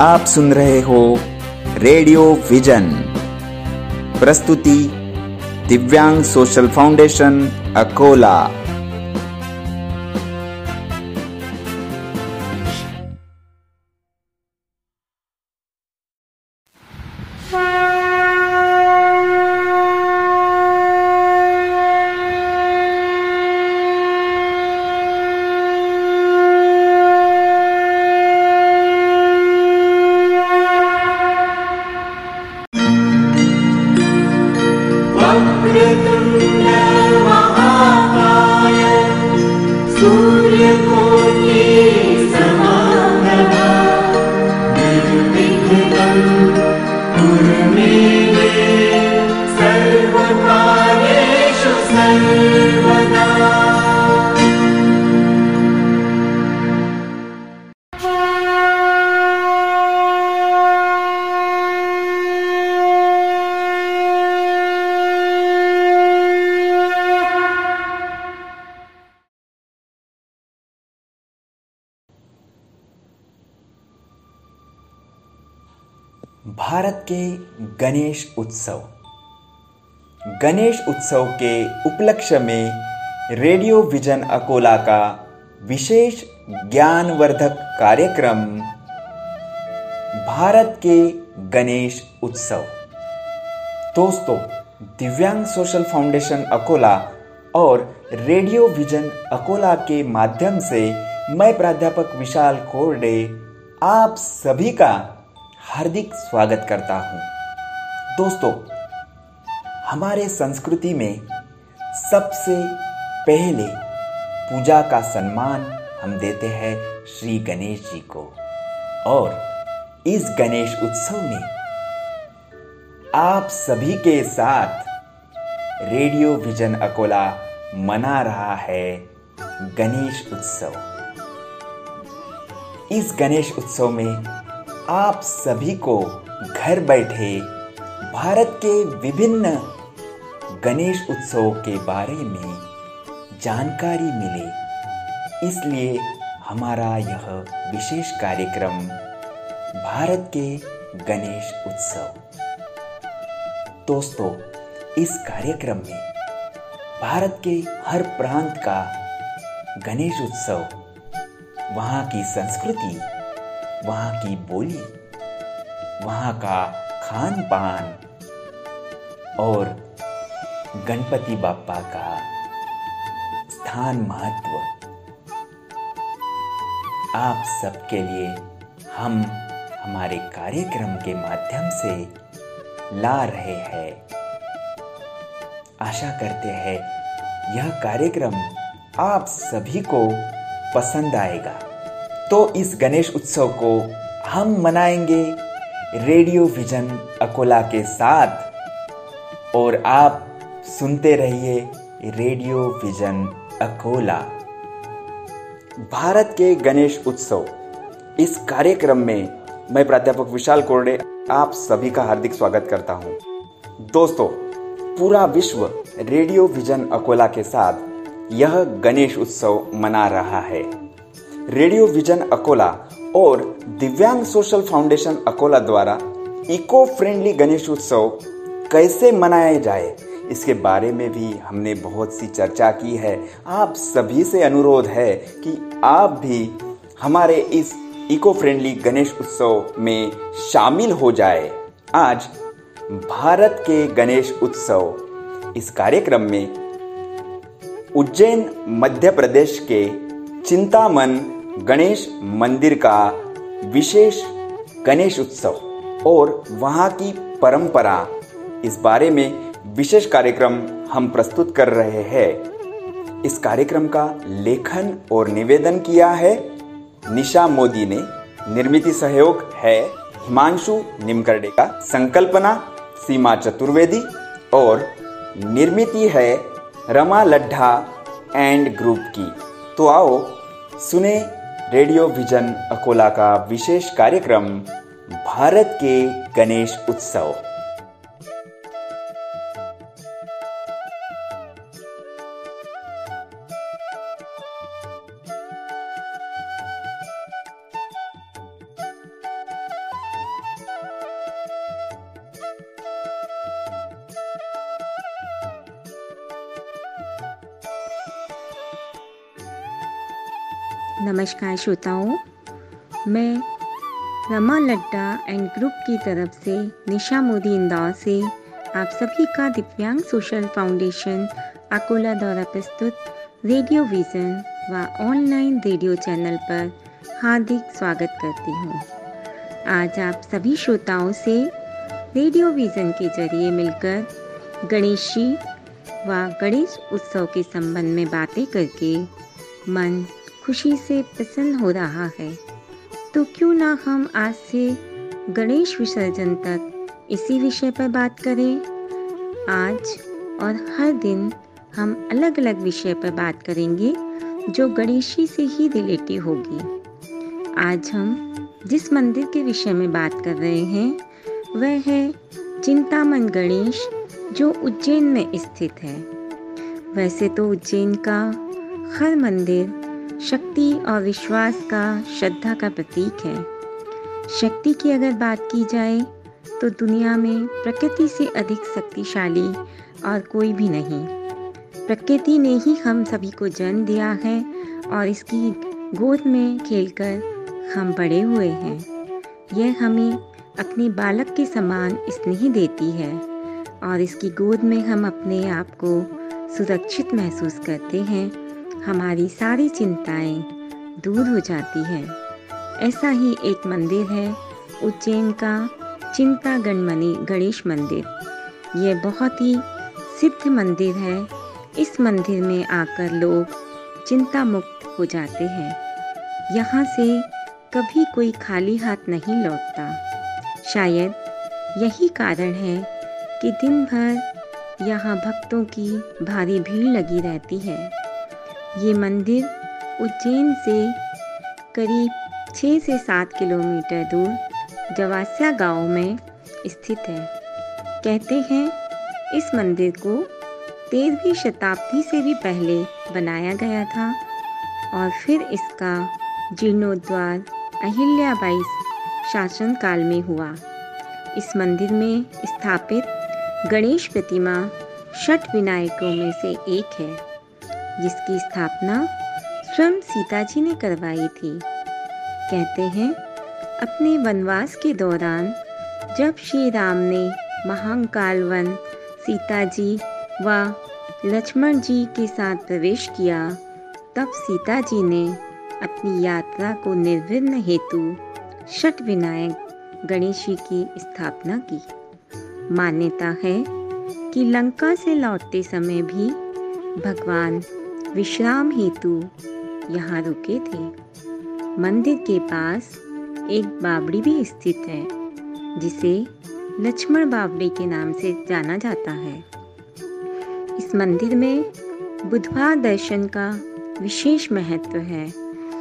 आप सुन रहे हो रेडियो विजन। प्रस्तुति दिव्यांग सोशल फाउंडेशन अकोला। उत्सव। गणेश उत्सव के उपलक्ष्य में रेडियो विजन अकोला का विशेष ज्ञानवर्धक कार्यक्रम भारत के गणेश उत्सव। दोस्तों, दिव्यांग सोशल फाउंडेशन अकोला और रेडियो विजन अकोला के माध्यम से मैं प्राध्यापक विशाल कोरडे आप सभी का हार्दिक स्वागत करता हूँ। दोस्तों, हमारे संस्कृति में सबसे पहले पूजा का सम्मान हम देते हैं श्री गणेश जी को। और इस गणेश उत्सव में आप सभी के साथ रेडियो विजन अकोला मना रहा है गणेश उत्सव। इस गणेश उत्सव में आप सभी को घर बैठे भारत के विभिन्न गणेश उत्सव के बारे में जानकारी मिले, इसलिए हमारा यह विशेष कार्यक्रम भारत के गणेश उत्सव। दोस्तों, इस कार्यक्रम में भारत के हर प्रांत का गणेश उत्सव, वहाँ की संस्कृति, वहाँ की बोली, वहाँ का खान पान और गणपति बापा का स्थान महत्व आप सबके लिए हम हमारे कार्यक्रम के माध्यम से ला रहे हैं। आशा करते हैं यह कार्यक्रम आप सभी को पसंद आएगा। तो इस गणेश उत्सव को हम मनाएँगे। रेडियो विजन अकोला के साथ और आप सुनते रहिए रेडियो विजन अकोला। भारत के गणेश उत्सव। इस कार्यक्रम में मैं प्राध्यापक विशाल कोरडे आप सभी का हार्दिक स्वागत करता हूँ। दोस्तों, पूरा विश्व रेडियो विजन अकोला के साथ यह गणेश उत्सव मना रहा है। रेडियो विजन अकोला और दिव्यांग सोशल फाउंडेशन अकोला द्वारा इको फ्रेंडली गणेश उत्सव कैसे मनाया जाए? इसके बारे में भी हमने बहुत सी चर्चा की है। आप सभी से अनुरोध है कि आप भी हमारे इस इको फ्रेंडली गणेश उत्सव में शामिल हो जाए। आज भारत के गणेश उत्सव इस कार्यक्रम में उज्जैन, मध्य प्रदेश के चिंतामन गणेश मंदिर का विशेष गणेश उत्सव और वहाँ की परंपरा इस बारे में विशेष कार्यक्रम हम प्रस्तुत कर रहे हैं। इस कार्यक्रम का लेखन और निवेदन किया है निशा मोदी ने। निर्मित सहयोग है हिमांशु निमकरडे का। संकल्पना सीमा चतुर्वेदी और निर्मित है रमा लड्ढा एंड ग्रुप की। तो आओ सुने रेडियो विजन अकोला का विशेष कार्यक्रम भारत के गणेश उत्सव। नमस्कार श्रोताओं, मैं रमा लड्डा एंड ग्रुप की तरफ़ से निशा मोदी इंदौर से आप सभी का दिव्यांग सोशल फाउंडेशन अकोला द्वारा प्रस्तुत रेडियो विज़न व ऑनलाइन रेडियो चैनल पर हार्दिक स्वागत करती हूँ। आज आप सभी श्रोताओं से रेडियो विज़न के ज़रिए मिलकर गणेशी व गणेश उत्सव के संबंध में बातें करके मन खुशी से प्रसन्न हो रहा है। तो क्यों ना हम आज से गणेश विसर्जन तक इसी विषय पर बात करें? आज और हर दिन हम अलग अलग विषय पर बात करेंगे, जो गणेशी से ही रिलेटिव होगी। आज हम जिस मंदिर के विषय में बात कर रहे हैं, वह है चिंतामन गणेश, जो उज्जैन में स्थित है। वैसे तो उज्जैन का हर मंदिर शक्ति और विश्वास का, श्रद्धा का प्रतीक है। शक्ति की अगर बात की जाए तो दुनिया में प्रकृति से अधिक शक्तिशाली और कोई भी नहीं। प्रकृति ने ही हम सभी को जन्म दिया है और इसकी गोद में खेलकर हम बड़े हुए हैं। यह हमें अपने बालक के समान स्नेह देती है और इसकी गोद में हम अपने आप को सुरक्षित महसूस करते हैं। हमारी सारी चिंताएँ दूर हो जाती हैं। ऐसा ही एक मंदिर है, उज्जैन का चिंता गणमणि गणेश मंदिर। यह बहुत ही सिद्ध मंदिर है। इस मंदिर में आकर लोग चिंता मुक्त हो जाते हैं। यहाँ से कभी कोई खाली हाथ नहीं लौटता। शायद यही कारण है कि दिन भर यहाँ भक्तों की भारी भीड़ लगी रहती है। ये मंदिर उज्जैन से करीब छः से सात किलोमीटर दूर जवास्या गाँव में स्थित है। कहते हैं, इस मंदिर को तेरहवीं शताब्दी से भी पहले बनाया गया था और फिर इसका जीर्णोद्वार अहिल्याबाई शासनकाल में हुआ। इस मंदिर में स्थापित गणेश प्रतिमा षट विनायकों में से एक है। जिसकी स्थापना स्वयं सीता जी ने करवाई थी। कहते हैं, अपने वनवास के दौरान जब श्री राम ने महाकाल वन सीता जी व लक्ष्मण जी के साथ प्रवेश किया, तब सीता जी ने अपनी यात्रा को निर्विघ्न हेतु षट विनायक गणेश जी की स्थापना की। मान्यता है कि लंका से लौटते समय भी भगवान विश्राम हेतु यहाँ रुके थे। मंदिर के पास एक बावड़ी भी स्थित है, जिसे लक्ष्मण बावड़ी के नाम से जाना जाता है। इस मंदिर में बुधवार दर्शन का विशेष महत्व है,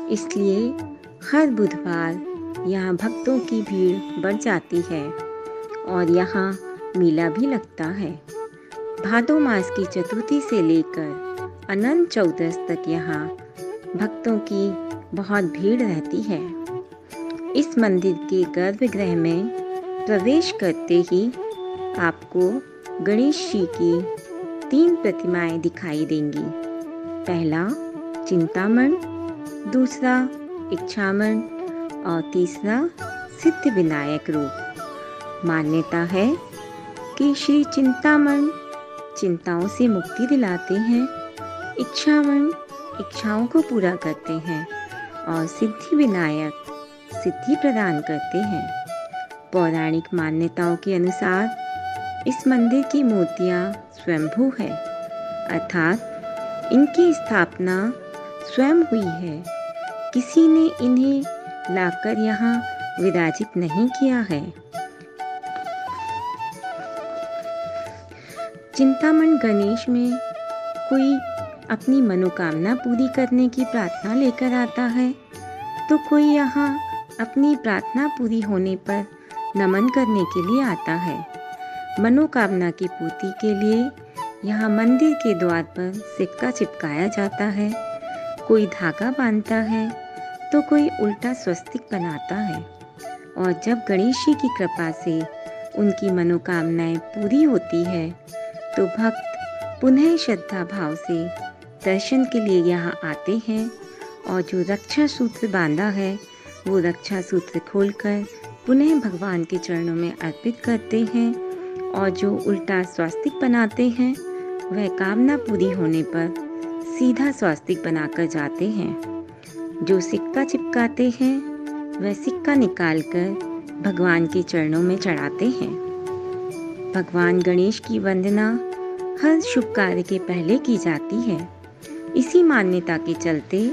इसलिए हर बुधवार यहाँ भक्तों की भीड़ बढ़ जाती है और यहाँ मेला भी लगता है। भादो मास की चतुर्थी से लेकर अनंत चौदस तक यहाँ भक्तों की बहुत भीड़ रहती है। इस मंदिर के गर्भगृह में प्रवेश करते ही आपको गणेश जी की तीन प्रतिमाएँ दिखाई देंगी। पहला, चिंतामण, दूसरा, इच्छामण और तीसरा सिद्ध विनायक रूप। मान्यता है कि श्री चिंतामण चिंताओं से मुक्ति दिलाते हैं। इच्छावन इच्छाओं को पूरा करते हैं और सिद्धि विनायक सिद्धि प्रदान करते हैं। पौराणिक मान्यताओं के अनुसार इस मंदिर की मूर्तियाँ स्वयंभू है, अर्थात इनकी स्थापना स्वयं हुई है। किसी ने इन्हें लाकर यहाँ विराजित नहीं किया है। चिंतामण गणेश में कोई अपनी मनोकामना पूरी करने की प्रार्थना लेकर आता है। तो कोई यहाँ अपनी प्रार्थना पूरी होने पर नमन करने के लिए आता है। मनोकामना की पूर्ति के लिए यहाँ मंदिर के द्वार पर सिक्का चिपकाया जाता है। कोई धागा बांधता है तो कोई उल्टा स्वस्तिक बनाता है। और जब गणेश जी की कृपा से उनकी मनोकामनाएँ पूरी होती है तो भक्त पुनः श्रद्धा भाव से दर्शन के लिए यहाँ आते हैं और जो रक्षा सूत्र बांधा है, वो रक्षा सूत्र खोलकर पुनः भगवान के चरणों में अर्पित करते हैं और जो उल्टा स्वास्तिक बनाते हैं, वह कामना पूरी होने पर सीधा स्वास्तिक बनाकर जाते हैं। जो सिक्का चिपकाते हैं, वह सिक्का निकालकर भगवान के चरणों में चढ़ाते हैं। भगवान गणेश की वंदना हर शुभ कार्य के पहले की जाती है। इसी मान्यता के चलते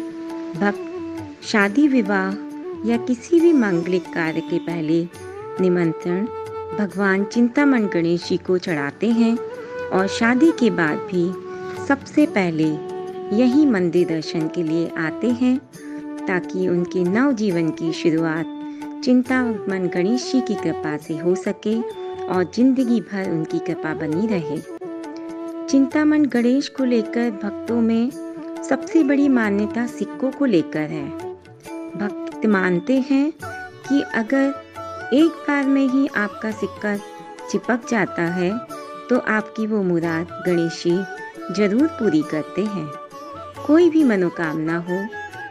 भक्त शादी विवाह या किसी भी मांगलिक कार्य के पहले निमंत्रण भगवान चिंतामण गणेश जी को चढ़ाते हैं और शादी के बाद भी सबसे पहले यही मंदिर दर्शन के लिए आते हैं ताकि उनके नव जीवन की शुरुआत चिंतामण गणेश जी की कृपा से हो सके और ज़िंदगी भर उनकी कृपा बनी रहे। चिंतामण गणेश को लेकर भक्तों में सबसे बड़ी मान्यता सिक्कों को लेकर है। भक्त मानते हैं कि अगर एक बार में ही आपका सिक्का चिपक जाता है तो आपकी वो मुराद गणेश जी ज़रूर पूरी करते हैं। कोई भी मनोकामना हो,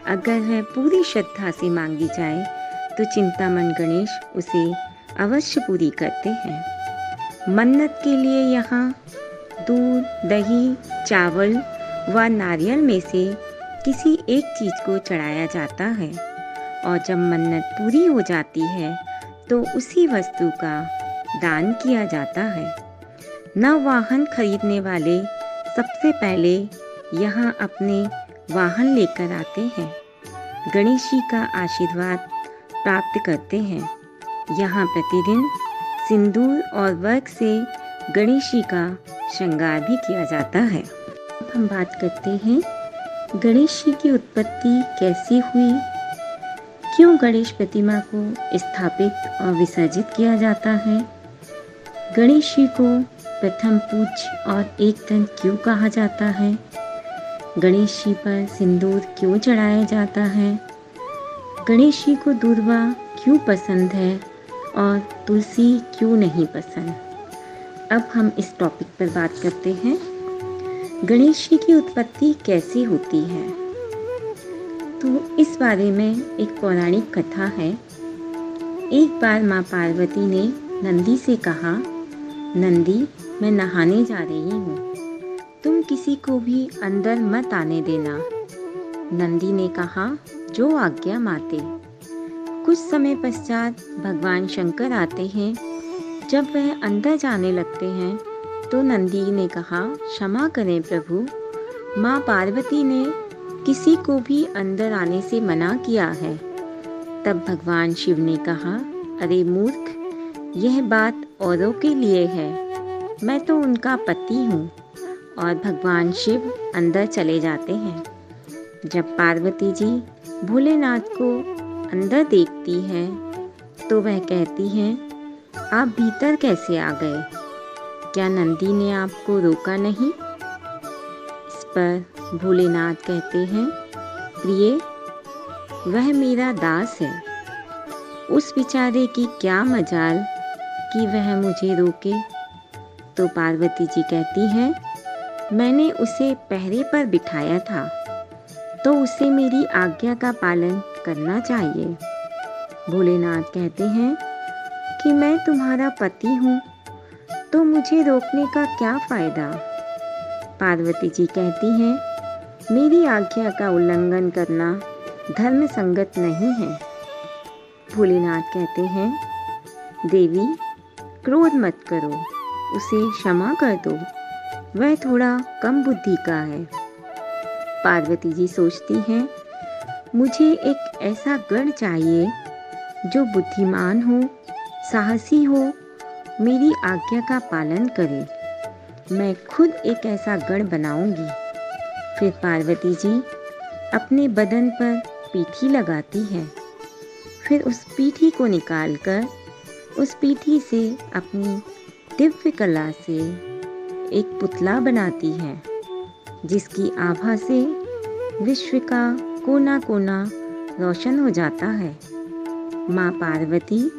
अगर वह पूरी श्रद्धा से मांगी जाए तो चिंतामन गणेश उसे अवश्य पूरी करते हैं। मन्नत के लिए यहाँ दूध, दही, चावल व नारियल में से किसी एक चीज़ को चढ़ाया जाता है। और जब मन्नत पूरी हो जाती है तो उसी वस्तु का दान किया जाता है। नव वाहन खरीदने वाले सबसे पहले यहाँ अपने वाहन लेकर आते हैं। गणेश जी का आशीर्वाद प्राप्त करते हैं। यहाँ प्रतिदिन सिंदूर और वर्क से गणेश जी का श्रृंगार भी किया जाता है। अब हम बात करते हैं, गणेश जी की उत्पत्ति कैसे हुई? क्यों गणेश प्रतिमा को स्थापित और विसर्जित किया जाता है? गणेश जी को प्रथम पूज्य और एक तन क्यों कहा जाता है? गणेश जी पर सिंदूर क्यों चढ़ाया जाता है? गणेश जी को दूरवा क्यों पसंद है और तुलसी क्यों नहीं पसंद? अब हम इस टॉपिक पर बात करते हैं। गणेश जी की उत्पत्ति कैसी होती है? तो इस बारे में एक पौराणिक कथा है। एक बार माँ पार्वती ने नंदी से कहा, नंदी, मैं नहाने जा रही हूँ। तुम किसी को भी अंदर मत आने देना। नंदी ने कहा, जो आज्ञा माते। कुछ समय पश्चात भगवान शंकर आते हैं। जब वह अंदर जाने लगते हैं तो नंदी ने कहा, क्षमा करें प्रभु। माँ पार्वती ने किसी को भी अंदर आने से मना किया है। तब भगवान शिव ने कहा, अरे मूर्ख, यह बात औरों के लिए है। मैं तो उनका पति हूँ और भगवान शिव अंदर चले जाते हैं। जब पार्वती जी भोलेनाथ को अंदर देखती है तो वह कहती हैं, आप भीतर कैसे आ गए? क्या नंदी ने आपको रोका नहीं? इस पर भोलेनाथ कहते हैं, प्रिय, वह मेरा दास है। उस बेचारे की क्या मजाल कि वह मुझे रोके? तो पार्वती जी कहती हैं, मैंने उसे पहरे पर बिठाया था तो उसे मेरी आज्ञा का पालन करना चाहिए। भोलेनाथ कहते हैं, कि मैं तुम्हारा पति हूँ तो मुझे रोकने का क्या फ़ायदा? पार्वती जी कहती हैं, मेरी आज्ञा का उल्लंघन करना धर्म संगत नहीं है। भोलेनाथ कहते हैं, देवी, क्रोध मत करो, उसे क्षमा कर दो, वह थोड़ा कम बुद्धि का है। पार्वती जी सोचती हैं, मुझे एक ऐसा गण चाहिए, जो बुद्धिमान हो, साहसी हो मेरी आज्ञा का पालन करें। मैं खुद एक ऐसा गढ़ बनाऊँगी। फिर पार्वती जी अपने बदन पर पीठी लगाती है। फिर उस पीठी को निकालकर उस पीठी से अपनी दिव्य कला से एक पुतला बनाती है, जिसकी आभा से विश्व का कोना कोना रोशन हो जाता है। माँ पार्वती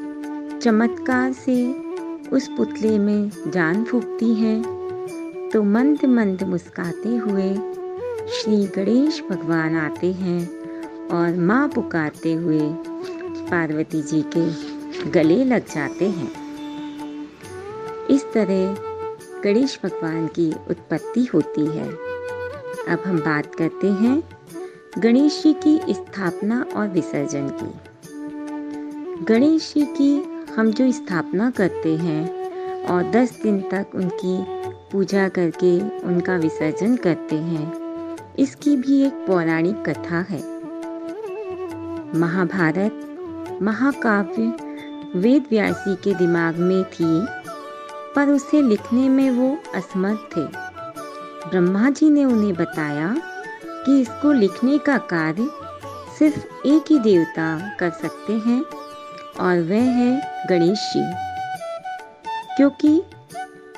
चमत्कार से उस पुतले में जान फूकती हैं। तो मंद मंद मुस्काते हुए श्री गणेश भगवान आते हैं और माँ पुकारते हुए पार्वती जी के गले लग जाते हैं। इस तरह गणेश भगवान की उत्पत्ति होती है। अब हम बात करते हैं गणेश जी की स्थापना और विसर्जन की। गणेश जी की हम जो स्थापना करते हैं और 10 दिन तक उनकी पूजा करके उनका विसर्जन करते हैं, इसकी भी एक पौराणिक कथा है। महाभारत, महाकाव्य वेद व्यासी के दिमाग में थी, पर उसे लिखने में वो असमर्थ थे। ब्रह्मा जी ने उन्हें बताया कि इसको लिखने का कार्य सिर्फ़ एक ही देवता कर सकते हैं और वह है गणेश जी। क्योंकि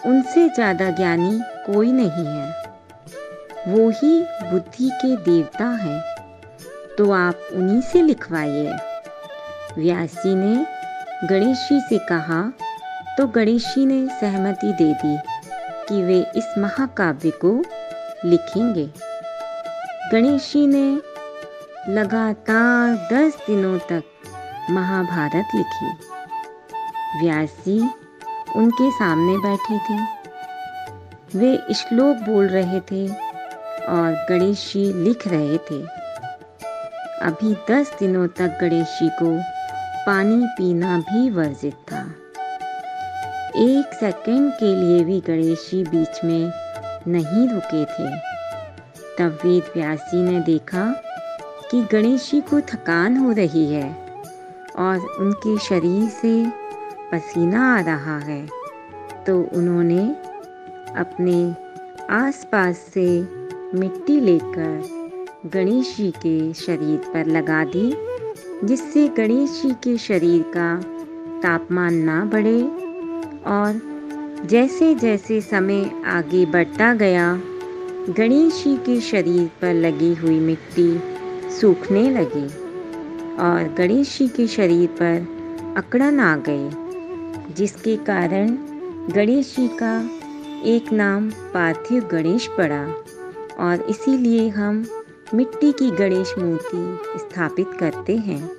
उनसे ज़्यादा ज्ञानी कोई नहीं है। वो ही बुद्धि के देवता हैं। तो आप उन्हीं से लिखवाइए। व्यास जी ने गणेश जी से कहा तो गणेश जी ने सहमति दे दी कि वे इस महाकाव्य को लिखेंगे। गणेश जी ने लगातार दस दिनों तक महाभारत लिखी। व्यास जी उनके सामने बैठे थे। वे श्लोक बोल रहे थे और गणेश जी लिख रहे थे। अभी दस दिनों तक गणेश जी को पानी पीना भी वर्जित था। एक सेकंड के लिए भी गणेश जी बीच में नहीं रुके थे। तब वेद व्यास जी ने देखा कि गणेश जी को थकान हो रही है। और उनके शरीर से पसीना आ रहा है। तो उन्होंने अपने आसपास से मिट्टी लेकर गणेश जी के शरीर पर लगा दी, जिससे गणेश जी के शरीर का तापमान ना बढ़े और जैसे जैसे समय आगे बढ़ता गया, गणेश जी के शरीर पर लगी हुई मिट्टी सूखने लगी। और गणेश जी के शरीर पर अकड़न आ गई जिसके कारण गणेश जी का एक नाम पार्थिव गणेश पड़ा और इसीलिए हम मिट्टी की गणेश मूर्ति स्थापित करते हैं।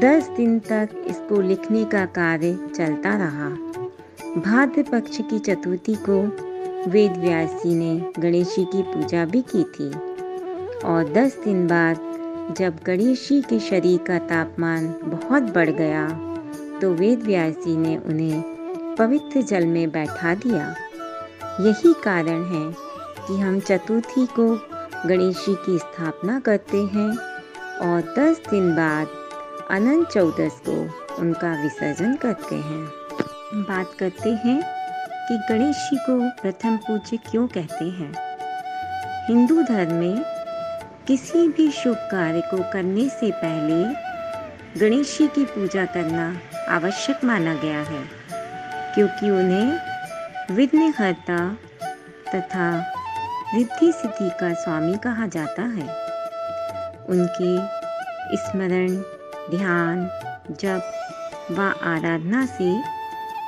दस दिन तक इसको लिखने का कार्य चलता रहा। भाद्र पक्ष की चतुर्थी को वेद व्यास जी ने गणेश जी की पूजा भी की थी और दस दिन बाद जब गणेश जी के शरीर का तापमान बहुत बढ़ गया तो वेद व्यास जी ने उन्हें पवित्र जल में बैठा दिया। यही कारण है कि हम चतुर्थी को गणेश जी की स्थापना करते हैं और दस दिन बाद अनंत चौदस को उनका विसर्जन करते हैं। बात करते हैं कि गणेश जी को प्रथम पूज्य क्यों कहते हैं। हिंदू धर्म में किसी भी शुभ कार्य को करने से पहले गणेश जी की पूजा करना आवश्यक माना गया है, क्योंकि उन्हें विघ्नहर्ता तथा रिद्धि सिद्धि का स्वामी कहा जाता है। उनके स्मरण, ध्यान, जप व आराधना से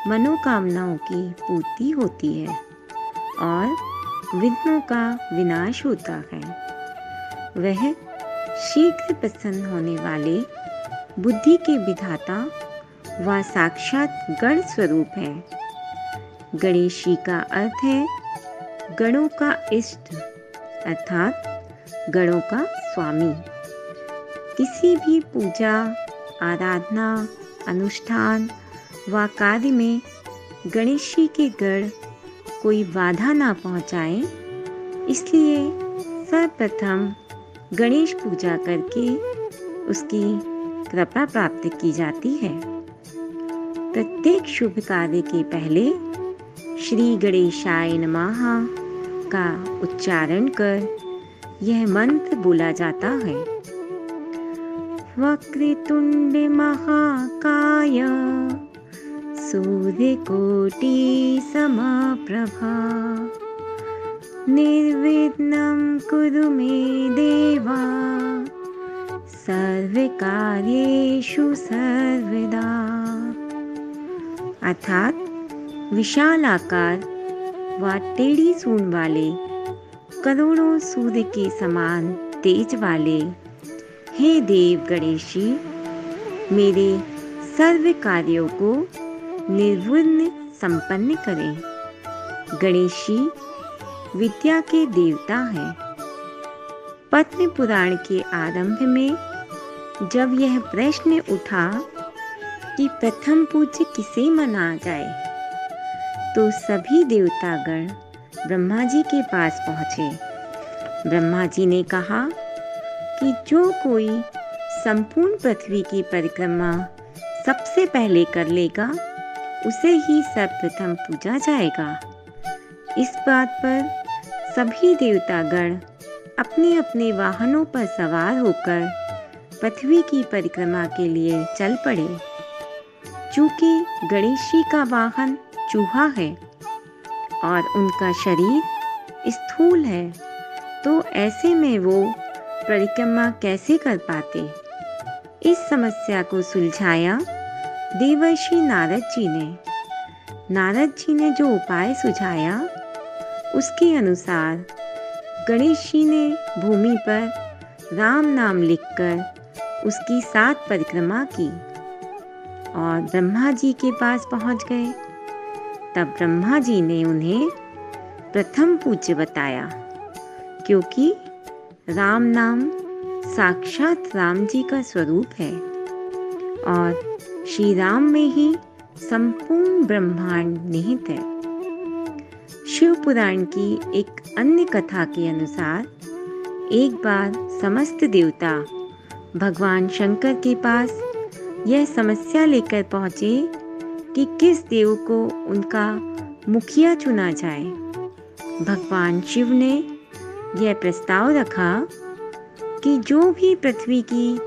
मनोकामनाओं की पूर्ति होती है और विघ्नों का विनाश होता है। वह शीघ्र प्रसन्न होने वाले बुद्धि के विधाता व साक्षात गण स्वरूप है। गणेश जी का अर्थ है गणों का इष्ट, अर्थात गणों का स्वामी। किसी भी पूजा, आराधना, अनुष्ठान व कार्य में गणेश जी के गण कोई बाधा ना पहुँचाए, इसलिए सर्वप्रथम गणेश पूजा करके उसकी कृपा प्राप्त की जाती है। प्रत्येक शुभ कार्य के पहले श्री गणेशाय नमः का उच्चारण कर यह मंत्र बोला जाता है। वक्रतुंड महाकाय सूर्यकोटि समप्रभा। निर्विघ्नं कुरु मे देवा। सर्वकार्येषु सर्वदा। अर्थात विशाल आकार व टेढ़ी सूंड वाले करोड़ों सूर्य के समान तेज वाले। हे देव गणेशी, मेरे सर्व कार्यों को निर्विघ्न संपन्न करें। गणेशी विद्या के देवता हैं। पद्म पुराण के आरंभ में जब यह प्रश्न उठा कि प्रथम पूज्य किसे मना जाए तो सभी देवतागण ब्रह्मा जी के पास पहुँचे। ब्रह्मा जी ने कहा कि जो कोई संपूर्ण पृथ्वी की परिक्रमा सबसे पहले कर लेगा, उसे ही सर्वप्रथम पूजा जाएगा। इस बात पर सभी देवतागण अपने अपने वाहनों पर सवार होकर पृथ्वी की परिक्रमा के लिए चल पड़े। चूँकि गणेश जी का वाहन चूहा है और उनका शरीर स्थूल है तो ऐसे में वो परिक्रमा कैसे कर पाते? इस समस्या को सुलझाया देवर्षि नारद जी ने। नारद जी ने जो उपाय सुझाया उसके अनुसार गणेश जी ने भूमि पर राम नाम लिखकर उसकी सात परिक्रमा की और ब्रह्मा जी के पास पहुँच गए। तब ब्रह्मा जी ने उन्हें प्रथम पूज्य बताया, क्योंकि राम नाम साक्षात राम जी का स्वरूप है और श्री राम में ही संपूर्ण ब्रह्मांड निहित है। शिव पुराण की एक अन्य कथा के अनुसार, एक बार समस्त देवता भगवान शंकर के पास यह समस्या लेकर पहुँचे कि किस देव को उनका मुखिया चुना जाए। भगवान शिव ने यह प्रस्ताव रखा कि जो भी पृथ्वी की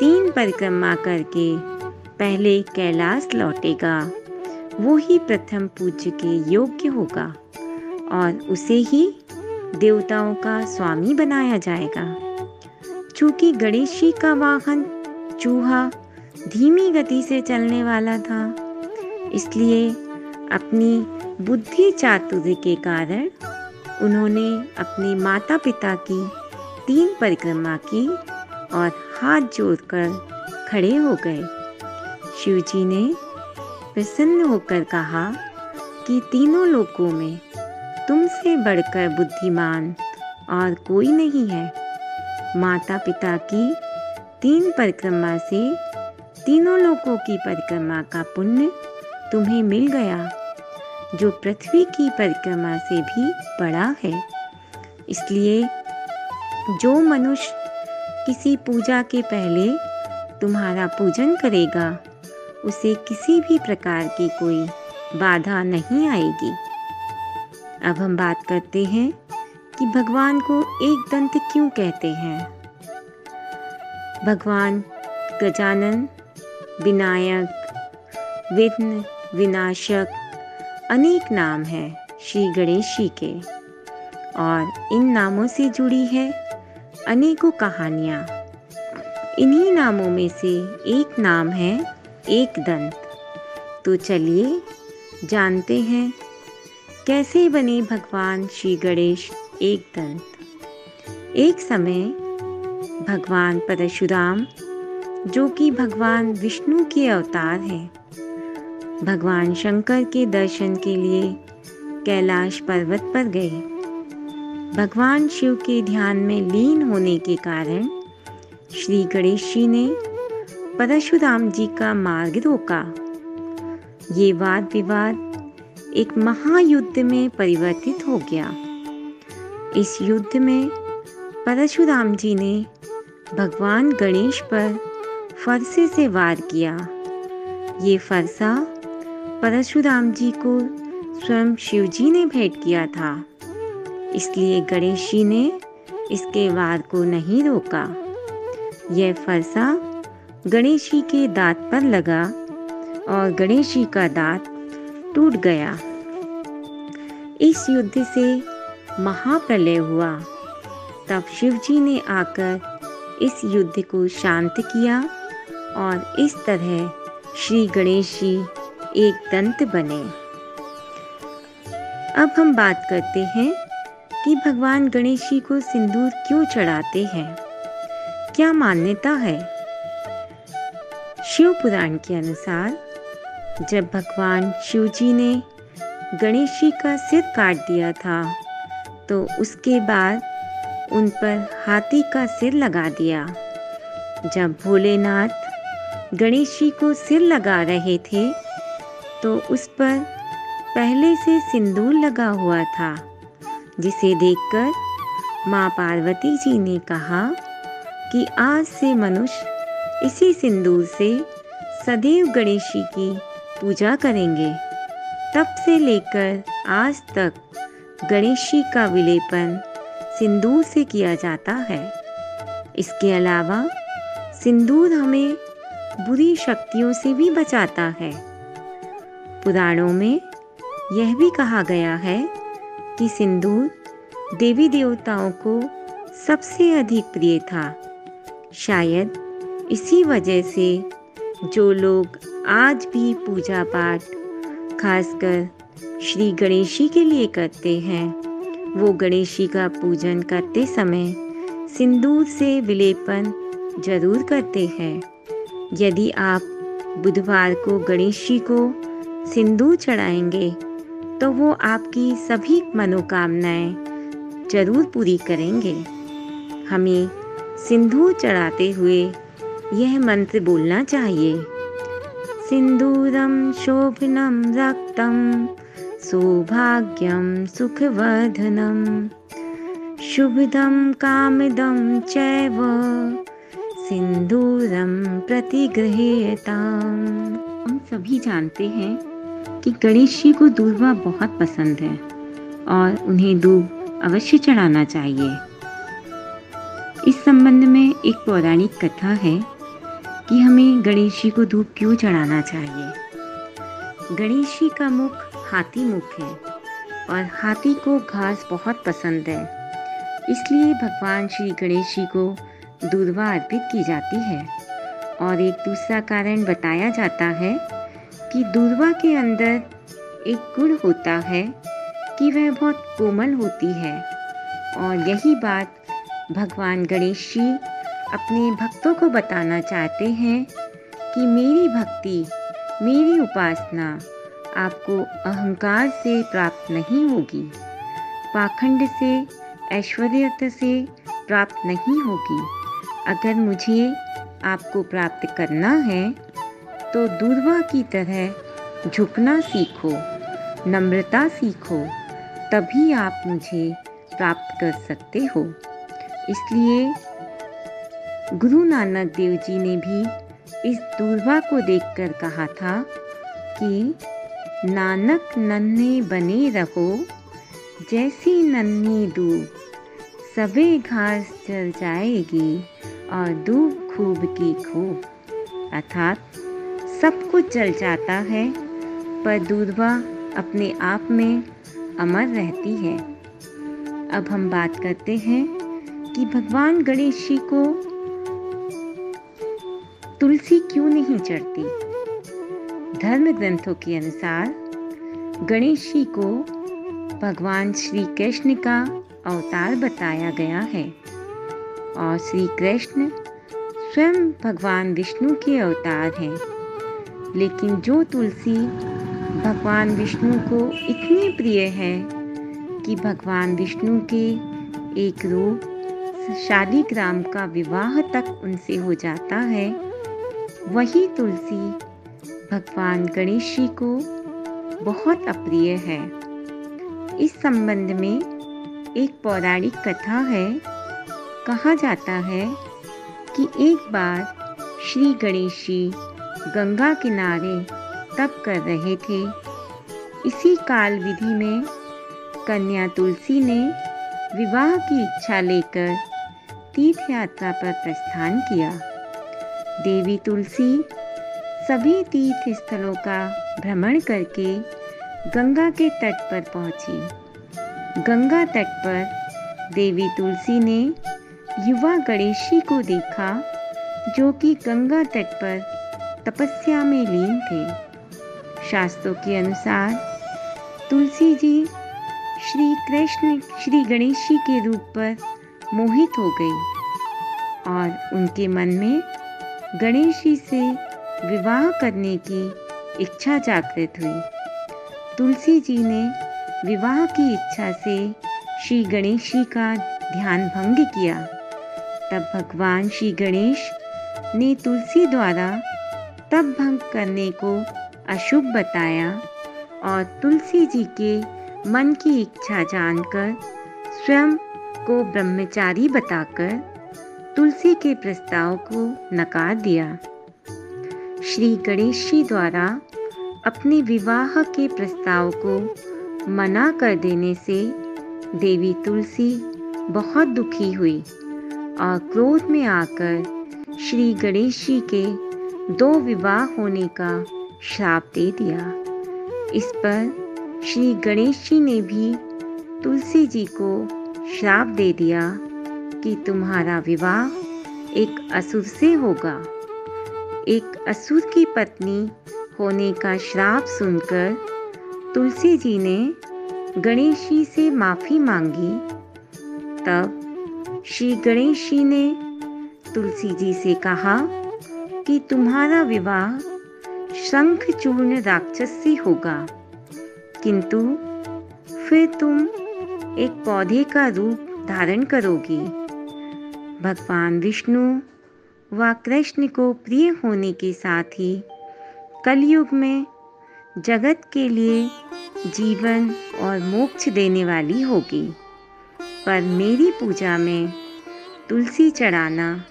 तीन परिक्रमा करके पहले कैलाश लौटेगा, वो ही प्रथम पूज्य के योग्य होगा। और उसे ही देवताओं का स्वामी बनाया जाएगा। चूँकि गणेश जी का वाहन चूहा धीमी गति से चलने वाला था, इसलिए अपनी बुद्धि चातुर्य के कारण उन्होंने अपने माता पिता की तीन परिक्रमा की और हाथ जोड़कर खड़े हो गए। शिव जी ने प्रसन्न होकर कहा कि तीनों लोकों में तुमसे बढ़कर बुद्धिमान और कोई नहीं है। माता पिता की तीन परिक्रमा से तीनों लोकों की परिक्रमा का पुण्य तुम्हें मिल गया, जो पृथ्वी की परिक्रमा से भी बड़ा है। इसलिए जो मनुष्य किसी पूजा के पहले तुम्हारा पूजन करेगा, उसे किसी भी प्रकार की कोई बाधा नहीं आएगी। अब हम बात करते हैं कि भगवान को एक दंत क्यों कहते हैं? भगवान गजानन, विनायक, विघ्न, विनाशक, अनेक नाम हैं श्री गणेश जी के। और इन नामों से जुड़ी है अनेकों कहानियाँ। इन्हीं नामों में से एक नाम है एक दंत। तो चलिए जानते हैं कैसे बने भगवान श्री गणेश एक दंत एक समय भगवान परशुराम, जो कि भगवान विष्णु के अवतार हैं, भगवान शंकर के दर्शन के लिए कैलाश पर्वत पर गए। भगवान शिव के ध्यान में लीन होने के कारण श्री गणेश जी ने परशुराम जी का मार्ग रोका। ये वाद विवाद एक महायुद्ध में परिवर्तित हो गया। इस युद्ध में परशुराम जी ने भगवान गणेश पर फरसे से वार किया। ये फरसा परशुराम जी को स्वयं शिव जी ने भेंट किया था। इसलिए गणेश जी ने इसके वार को नहीं रोका। यह फरसा गणेश जी के दांत पर लगा और गणेश जी का दांत टूट गया। इस युद्ध से महाप्रलय हुआ। तब शिव जी ने आकर इस युद्ध को शांत किया और इस तरह श्री गणेश जी एक दंत बने। अब हम बात करते हैं कि भगवान गणेश जी को सिंदूर क्यों चढ़ाते हैं? क्या मान्यता है? शिव पुराण के अनुसार जब भगवान शिव जी ने गणेश जी का सिर काट दिया था तो उसके बाद उन पर हाथी का सिर लगा दिया। जब भोलेनाथ गणेश जी को सिर लगा रहे थे तो उस पर पहले से सिंदूर लगा हुआ था, जिसे देखकर माँ पार्वती जी ने कहा कि आज से मनुष्य इसी सिंदूर से सदैव गणेश जी की पूजा करेंगे। तब से लेकर आज तक गणेश जी का विलेपन सिंदूर से किया जाता है। इसके अलावा सिंदूर हमें बुरी शक्तियों से भी बचाता है। पुराणों में यह भी कहा गया है कि सिंदूर देवी देवताओं को सबसे अधिक प्रिय था। शायद इसी वजह से जो लोग आज भी पूजा पाठ, खासकर श्री गणेश जी के लिए करते हैं। वो गणेश जी का पूजन करते समय सिंदूर से विलेपन ज़रूर करते हैं। यदि आप बुधवार को गणेश जी को सिंदूर चढ़ाएँगे तो वो आपकी सभी मनोकामनाएँ ज़रूर पूरी करेंगे। हमें सिंदूर चढ़ाते हुए यह मंत्र बोलना चाहिए। सिंदूरम शोभनम रक्तम सौभाग्यम सुखवर्धनम शुभदम कामदम चैव सिंदूरम प्रतिगृह्यताम हम सभी जानते हैं कि गणेश जी को दूधवा बहुत पसंद है और उन्हें दूध अवश्य चढ़ाना चाहिए। इस संबंध में एक पौराणिक कथा है कि हमें गणेश जी को धूप क्यों चढ़ाना चाहिए? गणेश जी का मुख हाथी मुख है और हाथी को घास बहुत पसंद है। इसलिए भगवान श्री गणेश जी को दूधवा अर्पित की जाती है। और एक दूसरा कारण बताया जाता है कि दूधवा के अंदर एक गुण होता है कि वह बहुत कोमल होती है। और यही बात भगवान गणेश जी अपने भक्तों को बताना चाहते हैं कि मेरी भक्ति, मेरी उपासना आपको अहंकार से प्राप्त नहीं होगी। पाखंड से ऐश्वर्य से प्राप्त नहीं होगी। अगर मुझे आपको प्राप्त करना है तो दूरवा की तरह झुकना सीखो, नम्रता सीखो, तभी आप मुझे प्राप्त कर सकते हो। इसलिए गुरु नानक देव जी ने भी इस दूरवा को देखकर कहा था कि नानक नन्हे बने रहो, जैसी नन्ही दूब सबे घास चल जाएगी और दूब खूब की खूब। अर्थात सब कुछ जल जाता है, पर दूधवा अपने आप में अमर रहती है। अब हम बात करते हैं कि भगवान गणेश जी को तुलसी क्यों नहीं चढ़ती? धर्म ग्रंथों के अनुसार, गणेश जी को भगवान श्री कृष्ण का अवतार बताया गया है और श्री कृष्ण स्वयं भगवान विष्णु के अवतार हैं। लेकिन जो तुलसी भगवान विष्णु को इतनी प्रिय है कि भगवान विष्णु के एक रूप शालिग्राम का विवाह तक उनसे हो जाता है वही तुलसी भगवान गणेश जी को बहुत अप्रिय है। इस संबंध में एक पौराणिक कथा है। कहा जाता है कि एक बार श्री गणेश जी गंगा किनारे तप कर रहे थे। इसी काल विधि में कन्या तुलसी ने विवाह की इच्छा लेकर तीर्थ यात्रा पर प्रस्थान किया। देवी तुलसी, सभी तीर्थ स्थलों का भ्रमण करके गंगा के तट पर पहुँची। गंगा तट पर देवी तुलसी ने युवा गणेशी को देखा, जो कि गंगा तट पर तपस्या में लीन थे। शास्त्रों के अनुसार तुलसी जी श्री कृष्ण, श्री गणेश के रूप पर मोहित हो गई और उनके मन में गणेश जी से विवाह करने की इच्छा जागृत हुई। तुलसी जी ने विवाह की इच्छा से श्री गणेश जी का ध्यान भंग किया। तब भगवान श्री गणेश ने तुलसी द्वारा तब भंग करने को अशुभ बताया और तुलसी जी के मन की इच्छा जानकर स्वयं को ब्रह्मचारी बताकर तुलसी के प्रस्ताव को नकार दिया। श्री गणेश जी द्वारा अपने विवाह के प्रस्ताव को मना कर देने से देवी तुलसी बहुत दुखी हुई और क्रोध में आकर श्री गणेश जी के दो विवाह होने का श्राप दे दिया। इस पर श्री गणेश जी ने भी तुलसी जी को श्राप दे दिया। कि तुम्हारा विवाह एक असुर से होगा। एक असुर की पत्नी होने का श्राप सुनकर तुलसी जी ने गणेश जी से माफ़ी मांगी। तब श्री गणेश जी ने तुलसी जी से कहा कि तुम्हारा विवाह शंखचूर्ण राक्षस से होगा। किंतु फिर तुम एक पौधे का रूप धारण करोगी। भगवान विष्णु व कृष्ण को प्रिय होने के साथ ही कलयुग में जगत के लिए जीवन और मोक्ष देने वाली होगी। पर मेरी पूजा में तुलसी चढ़ाना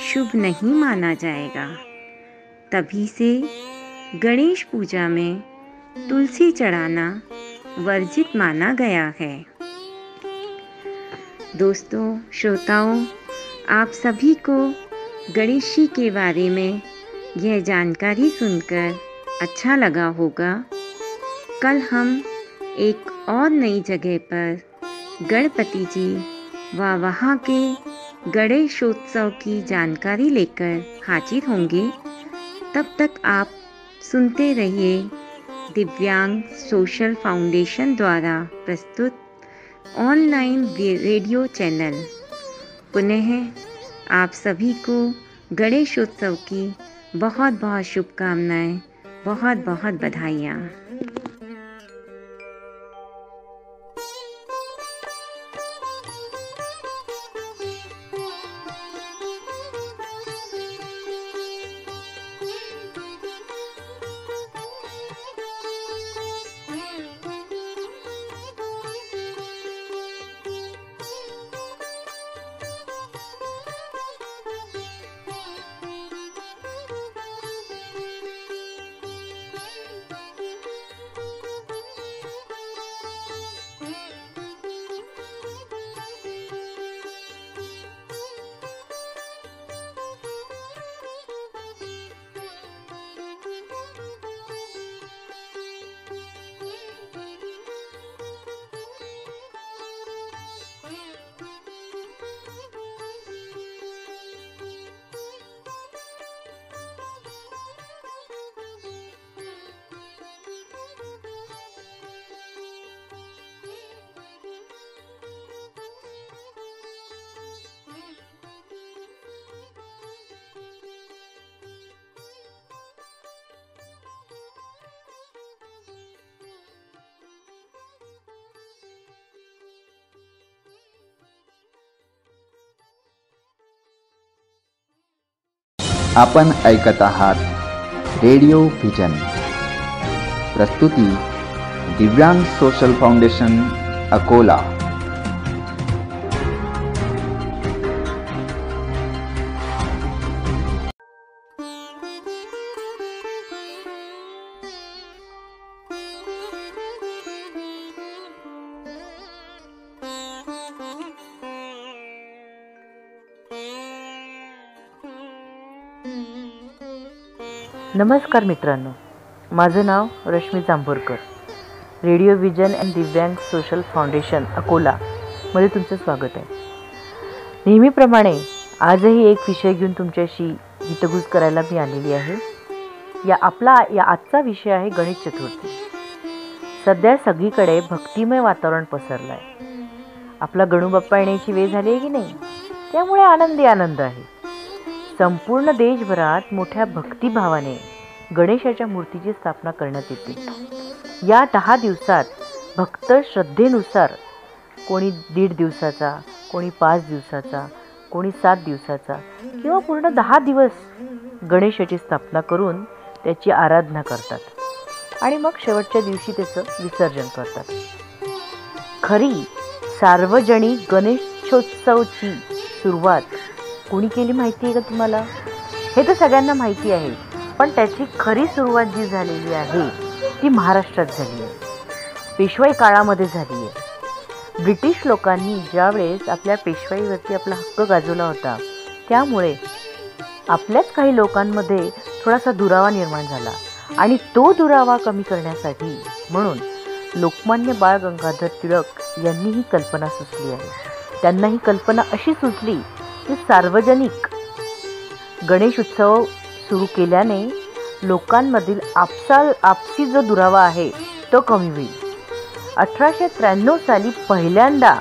शुभ नहीं माना जाएगा। तभी से गणेश पूजा में तुलसी चढ़ाना वर्जित माना गया है। दोस्तों, श्रोताओं आप सभी को गणेश जी के बारे में यह जानकारी सुनकर अच्छा लगा होगा। कल हम एक और नई जगह पर गणपति जी व वहाँ के गणेशोत्सव की जानकारी लेकर हाजिर होंगे। तब तक आप सुनते रहिए दिव्यांग सोशल फाउंडेशन द्वारा प्रस्तुत ऑनलाइन रेडियो चैनल। पुनः आप सभी को गणेश उत्सव की बहुत बहुत शुभकामनाएँ बहुत बहुत बधाइयाँ। आपण ऐकत आहात रेडिओ व्हिजन प्रस्तुती दिव्यांग सोशल फाउंडेशन अकोला. नमस्कार मित्रांनो. माझं नाव Rashmi Jambhorkar. Radio vision and Divyang social foundation Akola मध्ये तुमचं स्वागत आहे. नेहमीप्रमाणे आजही एक विषय घेऊन तुमच्याशी हितगुज करायला मी आलेली आहे. या आपला या आजचा विषय आहे गणेश चतुर्थी. सध्या सगळीकडे भक्तिमय वातावरण पसरलं आहे आपला गणूबाप्पा येण्याची वेळ झाली आहे की नाही? त्यामुळे आनंदी आनंद आहे. संपूर्ण देशभरात मोठ्या भक्तिभावाने गणेशाच्या मूर्तीची स्थापना करण्यात येते. या दहा दिवसात भक्त श्रद्धेनुसार कोणी दीड दिवसाचा कोणी पाच दिवसाचा कोणी सात दिवसाचा किंवा पूर्ण दहा दिवस गणेशाची स्थापना करून त्याची आराधना करतात. आणि मग शेवटच्या दिवशी त्याचं विसर्जन करतात. खरी सार्वजनिक गणेशोत्सवची सुरुवात कोणी केली माहिती आहे का तुम्हाला? हे तर सगळ्यांना माहिती आहे. पण त्याची खरी सुरुवात जी झालेली आहे ती महाराष्ट्रात झाली आहे. पेशवाई काळामध्ये झाली आहे. ब्रिटिश लोकांनी ज्यावेळेस आपल्या पेशवाईवरती आपला हक्क गाजवला होता त्यामुळे आपल्याच काही लोकांमध्ये थोडासा दुरावा निर्माण झाला. आणि तो दुरावा कमी करण्यासाठी म्हणून लोकमान्य बाळ गंगाधर टिळक यांनी ही कल्पना सुचली आहे. त्यांना ही कल्पना अशी सुचली की सार्वजनिक गणेश उत्सव सुरू केल्याने लोकांमधील आपसा आपसी जो दुरावा आहे तो कमी होईल. अठराशे त्र्याण्णव साली पहिल्यांदा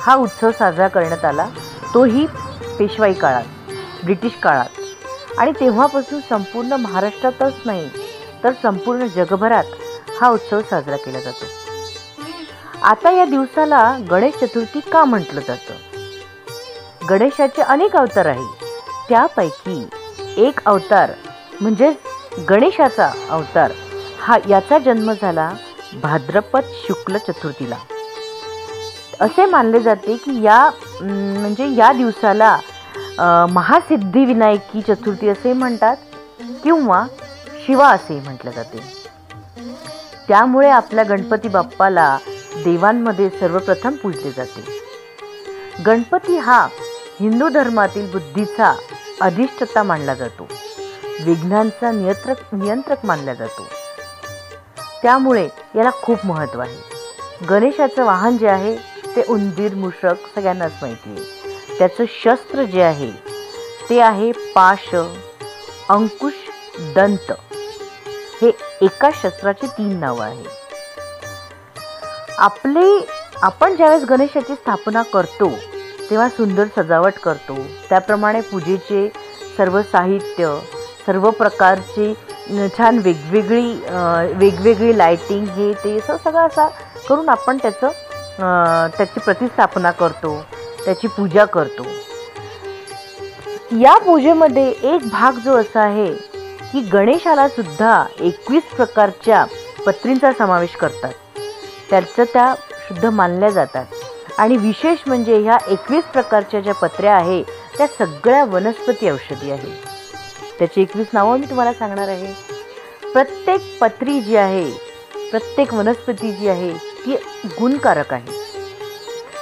हा उत्सव साजरा करण्यात आला. तोही पेशवाई काळात ब्रिटिश काळात. आणि तेव्हापासून संपूर्ण महाराष्ट्रातच नाही तर संपूर्ण जगभरात हा उत्सव साजरा केला जातो. आता या दिवसाला गणेश चतुर्थी का म्हटलं जातं? गणेशाचे अनेक अवतार आहेत. त्यापैकी एक अवतार म्हणजेच गणेशाचा अवतार. हा याचा जन्म झाला भाद्रपद शुक्ल चतुर्थीला. असे मानले जाते की या म्हणजे या दिवसाला महासिद्धिविनायकी चतुर्थी असे म्हणतात किंवा शिवा असे म्हटले जाते. त्यामुळे आपल्या गणपती बाप्पाला देवांमध्ये सर्वप्रथम पूजले जाते. गणपती हा हिंदू धर्मातील बुद्धीचा अधिष्ठता मानला जातो. विघ्नांचा नियंत्रक नियंत्रक मानला जातो. त्यामुळे याला खूप महत्त्व आहे. गणेशाचं वाहन जे आहे ते उंदीर मुषक सगळ्यांनाच माहिती आहे. त्याचं शस्त्र जे आहे ते आहे पाश अंकुश दंत. हे एका शस्त्राचे तीन नावं आहे. आपले आपण ज्यावेळेस गणेशाची स्थापना करतो तेव्हा सुंदर सजावट करतो. त्याप्रमाणे पूजेचे सर्व साहित्य सर्व प्रकारची छान वेगवेगळी वेगवेगळी लायटिंग हे ते असं सगळं असा करून आपण त्याचं त्याची प्रतिस्थापना करतो त्याची पूजा करतो. या पूजेमध्ये एक भाग जो असा आहे की गणेशाला सुद्धा एकवीस प्रकारच्या पत्रींचा समावेश करतात. त्याचं त्या शुद्ध मानल्या जातात. आणि विशेष म्हणजे ह्या एकवीस प्रकारच्या ज्या पत्र्या आहे त्या सगळ्या वनस्पती औषधी आहे. त्याची एकवीस नावं मी तुम्हाला सांगणार आहे. प्रत्येक पत्री जी आहे प्रत्येक वनस्पती जी आहे ती गुणकारक आहे.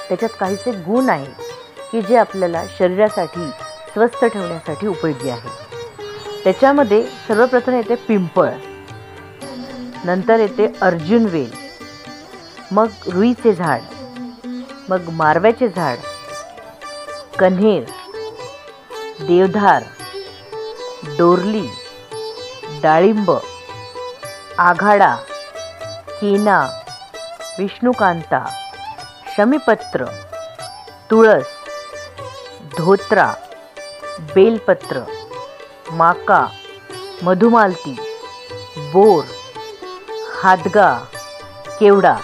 त्याच्यात काहीसे गुण आहे की जे आपल्याला शरीरासाठी स्वस्थ ठेवण्यासाठी उपयोगी आहे. त्याच्यामध्ये सर्वप्रथम येते पिंपळ नंतर येते अर्जुन वेल मग रुईचे झाड मग मारव्याचे झाड. कन्हेर देवधार डोरली डाळिंब आघाडा केना विष्णुकांता शमीपत्र तुळस धोत्रा बेलपत्र माका मधुमालती बोर हादगा केवडा.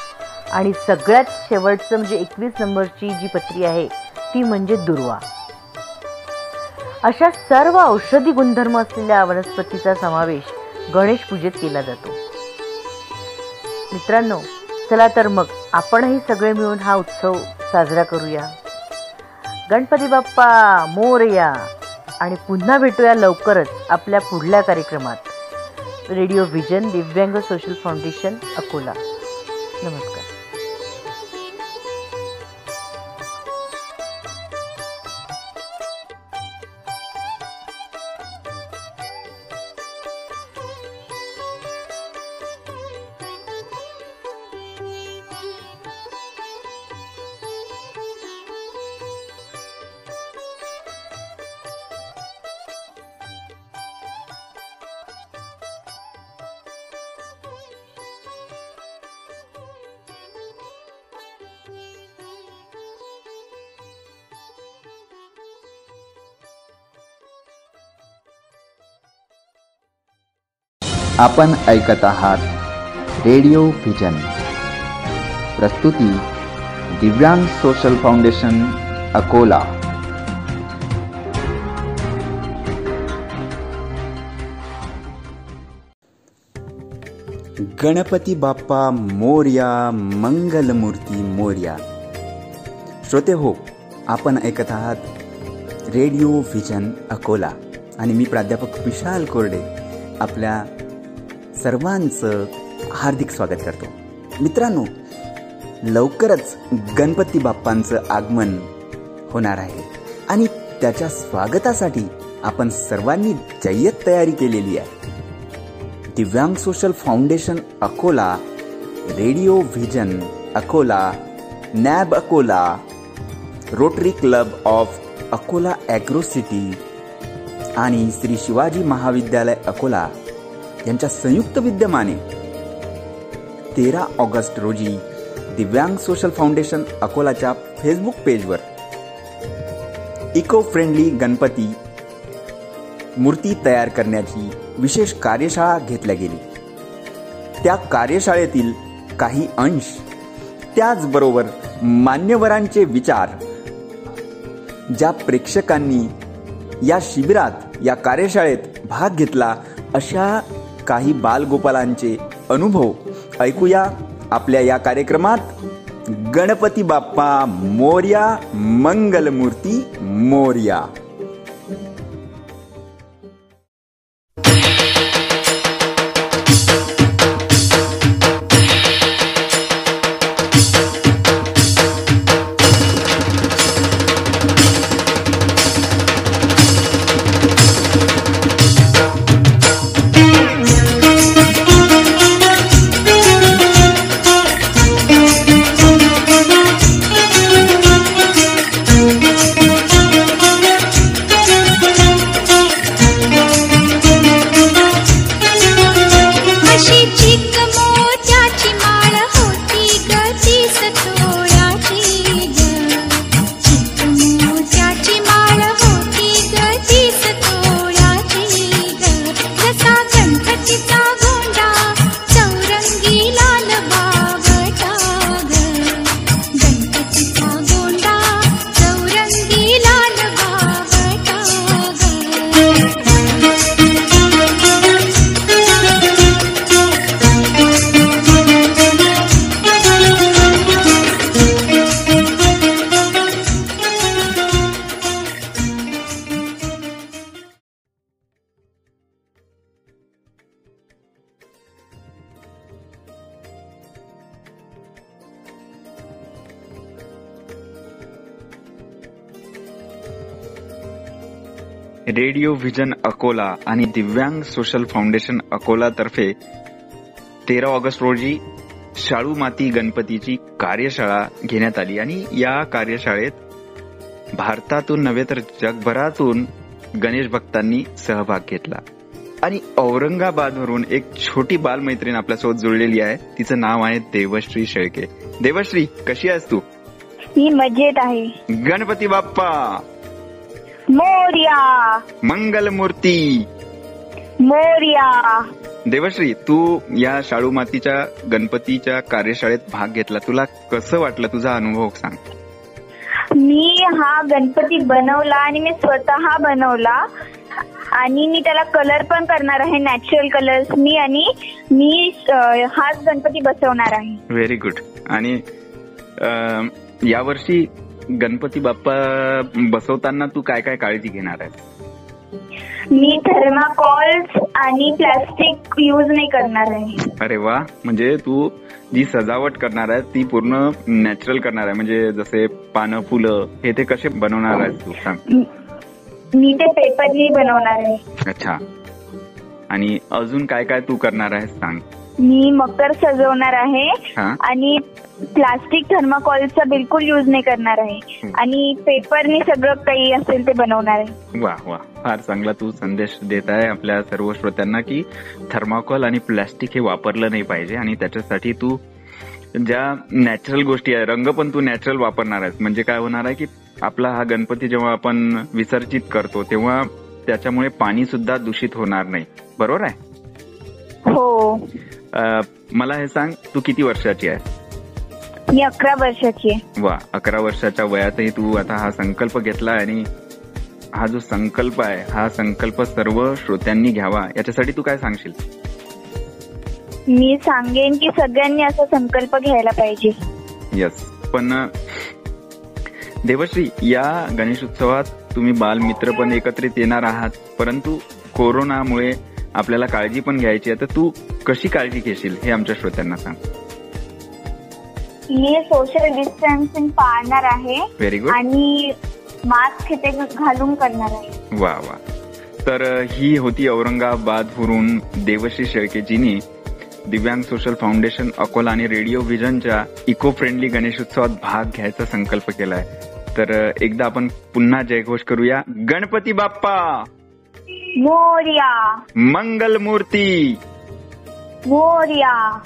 आणि सगळ्यात शेवटचं म्हणजे एकवीस नंबरची जी पत्री आहे ती म्हणजे दुर्वा. अशा सर्व औषधी गुणधर्म असलेल्या वनस्पतीचा समावेश गणेश पूजेत केला जातो. मित्रांनो चला तर मग आपणही सगळे मिळून हा उत्सव साजरा करूया. गणपती बाप्पा मोरया आणि पुन्हा भेटूया लवकरच आपल्या पुढल्या कार्यक्रमात. Radio vision Divyang social foundation Akola. नमस्कार. आपण ऐकत आहात रेडिओ व्हिजन प्रस्तुती दिव्यांग सोशल फाउंडेशन अकोला. गणपती बाप्पा मोर्या मंगलमूर्ती मोर्या. श्रोते हो आपण ऐकत आहात रेडिओ व्हिजन अकोला. आणि मी प्राध्यापक विशाल कोरडे आपल्या सर्वांचं हार्दिक स्वागत करतो. मित्रांनो लवकरच गणपती बाप्पांचं आगमन होणार आहे आणि त्याच्या स्वागतासाठी आपण सर्वांनी जय्यत तयारी केलेली आहे. Divyang social foundation Akola radio vision Akola NAB Akola rotary club of Akola agro city आणि श्री शिवाजी महाविद्यालय अकोला यांच्या संयुक्त विद्यमाने तेरा ऑगस्ट रोजी दिव्यांग सोशल फाउंडेशन अकोलाच्या फेसबुक पेजवर इको फ्रेंडली गणपती मूर्ती तयार करण्याची विशेष कार्यशाळा घेतल्या गेली. त्या कार्यशाळेतील काही अंश त्याचबरोबर मान्यवरांचे विचार ज्या प्रेक्षकांनी या शिबिरात या कार्यशाळेत भाग घेतला अशा काही बालगोपालांचे अनुभव ऐकूया आपल्या या कार्यक्रमात. गणपती बाप्पा मोर्या मंगलमूर्ती मोर्या. व्हिजन अकोला आणि दिव्यांग सोशल फाउंडेशन अकोला तर्फे तेरा ऑगस्ट रोजी शाळू माती गणपतीची कार्यशाळा घेण्यात आली. आणि या कार्यशाळेत भारतातून नव्हे तर जगभरातून गणेश भक्तांनी सहभाग घेतला. आणि औरंगाबादवरून एक छोटी बालमैत्रीण आपल्यासोबत जुळलेली आहे. तिचं नाव आहे देवश्री शेळके. देवश्री कशी आहेस तू? मी मजेत आहे. गणपती बाप्पा! मोर्या। मंगलमूर्ती। मोर्या। देवश्री तू या शाळू मातीच्या गणपतीच्या कार्यशाळेत भाग घेतला. तुला कसं वाटलं? तुझा अनुभव सांग. मी हा गणपती बनवला आणि मी स्वतः बनवला. आणि मी त्याला कलर पण करणार आहे नॅचरल कलर्स मी आणि मी हाच गणपती बसवणार आहे. व्हेरी गुड आणि अं, यावर्षी गणपती बाप्पा बसवताना तू काय काय काळजी घेणार आहे मी थर्माकॉल्स आणि प्लास्टिक यूज नाही करणार आहे. अरे वा म्हणजे तू जी सजावट करणार आहे ती पूर्ण नॅचरल करणार आहे. म्हणजे जसे पानं फुलं हे ते कसे बनवणार आहेस तू? सांग. मी ते पेपरनी बनवणार आहे. अच्छा. आणि अजून काय काय तू करणार आहेस सांग. मी मकर सजवणार आहे हा. आणि प्लास्टिक थर्माकॉलचा बिलकुल यूज नाही करणार आहे. आणि पेपरनी सगळं काही असेल ते बनवणार आहे. वा वा. फार चांगला तू संदेश देत आहे आपल्या सर्व श्रोत्यांना की थर्माकोल आणि प्लॅस्टिक हे वापरलं नाही पाहिजे आणि त्याच्यासाठी तू ज्या नॅचरल गोष्टी आहे रंग पण तू नॅचरल वापरणार आहेस. म्हणजे काय होणार आहे की आपला हा गणपती जेव्हा आपण विसर्जित करतो तेव्हा त्याच्यामुळे पाणी सुद्धा दूषित होणार नाही. बरोबर आहे? हो. मला हे सांग तू किती वर्षाची आहे? मी अकरा वर्षाची आहे. वा अकरा वर्षाच्या वयातही तू आता हा संकल्प घेतला आणि हा जो संकल्प आहे हा संकल्प सर्व श्रोत्यांनी घ्यावा. याच्यासाठी तू काय सांगशील? मी सांगेन की सगळ्यांनी असा संकल्प घ्यायला पाहिजे. यस पण देवश्री या गणेशोत्सवात तुम्ही बालमित्र पण एकत्रित येणार आहात. परंतु कोरोनामुळे आपल्याला काळजी पण घ्यायची आहे. तर तू कशी काळजी घेशील हे आमच्या श्रोत्यांना सांग. मी सोशल डिस्टन्सिंग पाळणार आहे. व्हेरी गुड आणि मास्क ते घालून करणार आहे. वा वा. तर ही होती औरंगाबादवरून देवश्री शेळकेजींनी दिव्यांग सोशल फाउंडेशन अकोला आणि रेडिओ व्हिजनच्या इको फ्रेंडली गणेशोत्सवात भाग घ्यायचा संकल्प केलाय. तर एकदा आपण पुन्हा जयघोष करूया. गणपती बाप्पा! मोर्या। मंगल मूर्ति मोर्या।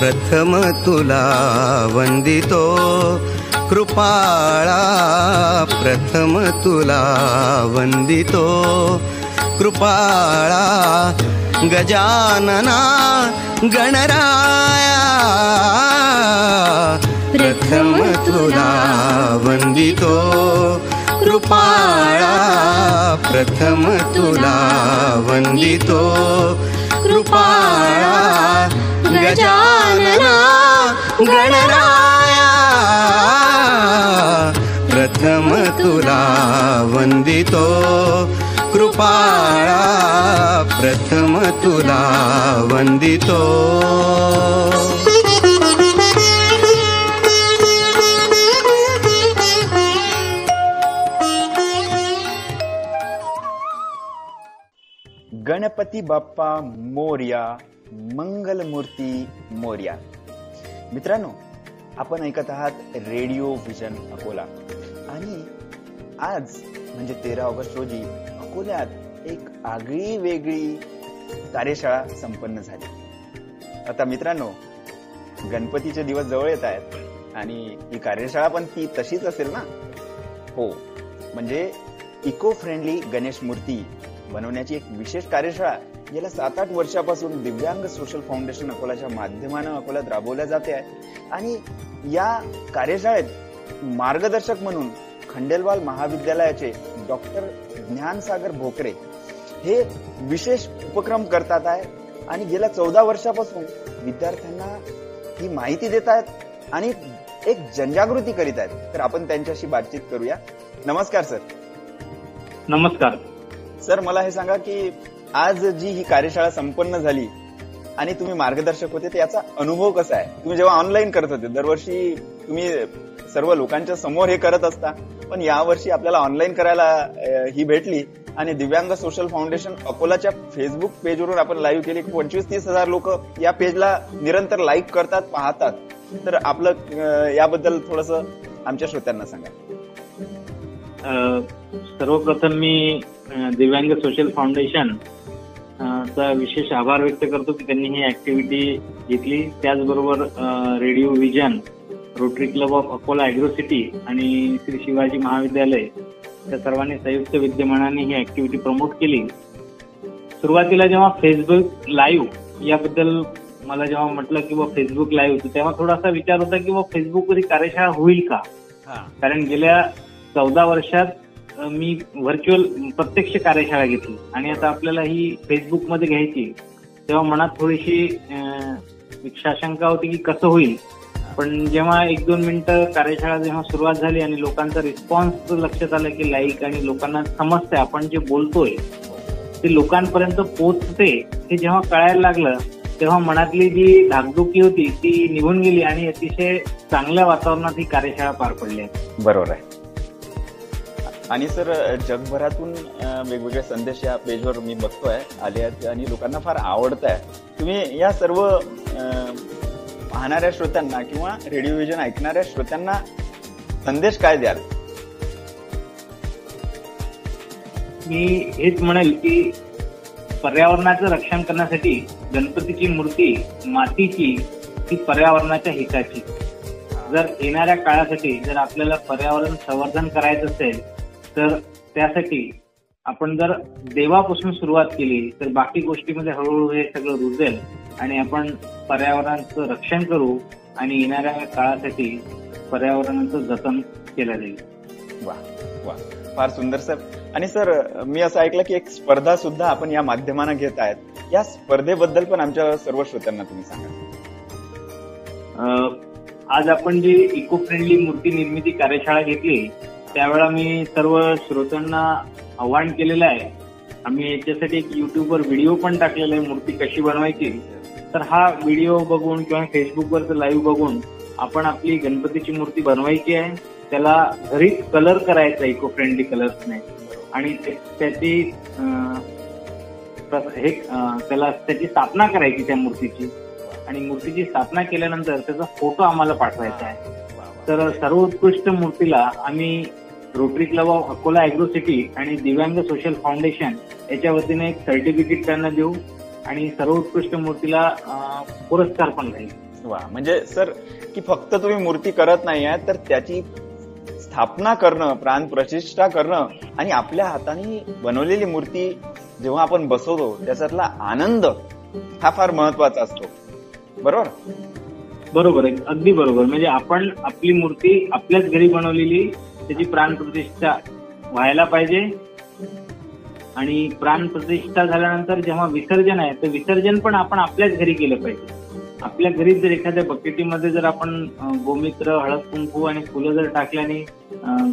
प्रथम तुला वंदितो. कृपाळा प्रथम तुला वंदितो. कृपाळा गजानना गणराया. प्रथम तुला वंदितो. कृपाळा प्रथम तुला वंदितो. कृपाळा गजानना गणराया। प्रथम तुला वंदितो कृपाळा। प्रथम तुला वंदितो गणपती बाप्पा मोर्या मंगलमूर्ती मोर्या. मित्रांनो आपण ऐकत आहात रेडिओ व्हिजन अकोला. आणि आज म्हणजे तेरा ऑगस्ट रोजी अकोल्यात एक आगळी वेगळी कार्यशाळा संपन्न झाली. आता मित्रांनो गणपतीचे दिवस जवळ येत आहेत आणि ही कार्यशाळा पण ती तशीच असेल ना? हो. म्हणजे इको फ्रेंडली गणेश मूर्ती बनवण्याची एक विशेष कार्यशाळा गेल्या सात आठ वर्षापासून दिव्यांग सोशल फाउंडेशन अकोलाच्या माध्यमानं अकोल्यात राबवल्या जाते आहे. आणि या कार्यशाळेत मार्गदर्शक म्हणून खंडेलवाल महाविद्यालयाचे डॉक्टर ज्ञानसागर भोकरे हे विशेष उपक्रम करतात आहे. आणि गेल्या चौदा वर्षापासून विद्यार्थ्यांना ही माहिती देत आहेत आणि एक जनजागृती करीत आहेत. तर आपण त्यांच्याशी बातचीत करूया. नमस्कार सर. नमस्कार. सर मला हे सांगा की आज जी ही कार्यशाळा संपन्न झाली आणि तुम्ही मार्गदर्शक होते याचा अनुभव कसा आहे? तुम्ही जेव्हा ऑनलाईन करत होते दरवर्षी तुम्ही सर्व लोकांच्या समोर हे करत असता पण यावर्षी आपल्याला ऑनलाईन करायला ही भेटली आणि दिव्यांग सोशल फाउंडेशन अकोलाच्या फेसबुक पेजवरून आपण लाईव्ह केली. पंचवीस तीस हजार लोक या पेजला निरंतर लाईक करतात पाहतात. तर आपलं याबद्दल थोडस आमच्या श्रोत्यांना सांगा. सर्वप्रथम मी दिव्यांग सोशल फाउंडेशन चा विशेष आभार व्यक्त करतो की त्यांनी ही ऍक्टिव्हिटी घेतली. त्याचबरोबर radio vision rotary club of Akola agro city आणि श्री शिवाजी महाविद्यालय त्या सर्वांनी संयुक्त विद्यमानाने ही ऍक्टिव्हिटी प्रमोट केली. सुरुवातीला जेव्हा फेसबुक लाईव्ह याबद्दल मला जेव्हा म्हटलं की फेसबुक लाईव्ह तेव्हा थोडासा विचार होता की फेसबुकवर ही कार्यशाळा होईल का? कारण गेल्या चौदा वर्षात मी व्हर्च्युअल प्रत्यक्ष कार्यशाळा घेतली. आणि आता आपल्याला ही फेसबुकमध्ये घ्यायची तेव्हा मनात थोडीशी शाशंका होती की कसं होईल. पण जेव्हा एक दोन मिनिटं कार्यशाळा जेव्हा सुरुवात झाली आणि लोकांचा रिस्पॉन्स लक्षात आला की लाईक आणि लोकांना समजतंय आपण जे बोलतोय ते लोकांपर्यंत पोचते हे जेव्हा कळायला लागलं तेव्हा मनातली जी धाकधुकी होती ती निघून गेली आणि अतिशय चांगल्या वातावरणात ही कार्यशाळा पार पडली. आहे बरोबर आहे. आणि सर जगभरातून वेगवेगळे संदेश या पेजवर मी बघतोय आले आहेत आणि लोकांना फार आवडत आहे तुम्ही या सर्व पाहणाऱ्या श्रोत्यांना किंवा रेडिओ विजन ऐकणाऱ्या श्रोत्यांना संदेश काय द्याल? मी हेच म्हणेल की पर्यावरणाचं रक्षण करण्यासाठी गणपतीची मूर्ती मातीची ती पर्यावरणाच्या हिताची. जर येणाऱ्या काळासाठी जर आपल्याला पर्यावरण संवर्धन करायचं असेल तर त्यासाठी आपण जर देवापासून सुरुवात केली तर बाकी गोष्टीमध्ये हळूहळू हे सगळं रुजेल आणि आपण पर्यावरणाचं रक्षण करू आणि येणाऱ्या काळासाठी पर्यावरणाचं जतन केलं जाईल. वा वा. फार सुंदर सर. आणि सर मी असं ऐकलं की एक स्पर्धा सुद्धा आपण या माध्यमानं घेत आहेत. या स्पर्धेबद्दल पण आमच्या सर्व श्रोत्यांना तुम्ही सांगा. अं, आज आपण जी इको फ्रेंडली मूर्ती निर्मिती कार्यशाळा घेतली त्यावेळा मी सर्व श्रोत्यांना आव्हान केलेलं आहे. आम्ही याच्यासाठी एक युट्यूबवर व्हिडिओ पण टाकलेला आहे मूर्ती कशी बनवायची. तर हा व्हिडिओ बघून किंवा फेसबुकवर लाईव्ह बघून आपण आपली गणपतीची मूर्ती बनवायची आहे. त्याला घरीच कलर करायचा इको फ्रेंडली कलर्सने आणि त्याची हे त्याला त्याची स्थापना करायची त्या मूर्तीची. आणि मूर्तीची स्थापना केल्यानंतर त्याचा फोटो आम्हाला पाठवायचा आहे. तर सर्वोत्कृष्ट मूर्तीला आम्ही rotary club of Akola agro city आणि दिव्यांग सोशल फाउंडेशन याच्या वतीने एक सर्टिफिकेट त्यांना देऊ आणि सर्व उत्कृष्ट मूर्तीला पुरस्कार पण राहील वा म्हणजे सर की फक्त तुम्ही मूर्ती करत नाही आहे तर त्याची स्थापना करणं प्राण प्रतिष्ठा करणं आणि आपल्या हाताने बनवलेली मूर्ती जेव्हा आपण बसवतो त्याच्यातला आनंद हा फार महत्त्वाचा असतो. बरोबर? बरोबर आहे अगदी बरोबर. म्हणजे आपण आपली मूर्ती आपल्याच घरी बनवलेली त्याची प्राण प्रतिष्ठा व्हायला पाहिजे आणि प्राण प्रतिष्ठा झाल्यानंतर जेव्हा विसर्जन आहे तर विसर्जन पण आपण आपल्याच घरी केलं पाहिजे. आपल्या घरी जर एखाद्या बकेटीमध्ये जर आपण गोमित्र हळद कुंकू आणि फुलं जर टाकल्याने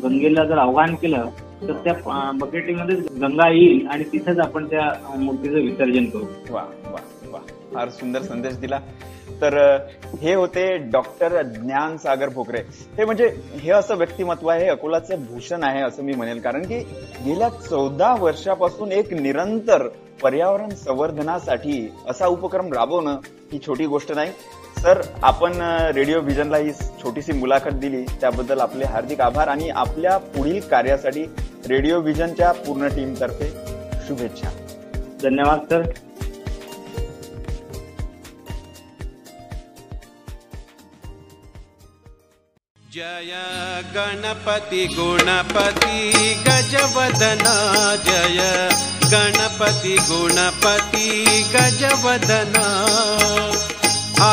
गंगेला जर आव्हान केलं तर त्या बकेटीमध्ये गंगा येईल आणि तिथेच आपण त्या मूर्तीचं विसर्जन करू. वा वा वा. फार सुंदर संदेश दिला. तर हे होते डॉक्टर ज्ञान सागर भोकरे. हे म्हणजे हे असं व्यक्तिमत्व आहे अकोलाचं भूषण आहे असं मी म्हणेल. कारण की गेल्या चौदा वर्षापासून एक निरंतर पर्यावरण संवर्धनासाठी असा उपक्रम राबवणं ही छोटी गोष्ट नाही. सर आपण रेडिओ व्हिजनला ही छोटीशी मुलाखत दिली. त्याबद्दल आपले हार्दिक आभार आणि आपल्या पुढील कार्यासाठी रेडिओ व्हिजनच्या पूर्ण टीमतर्फे शुभेच्छा. धन्यवाद सर. जय गणपति गुणपति, गजवदना जय। गणपति गुणपति, गजवदना।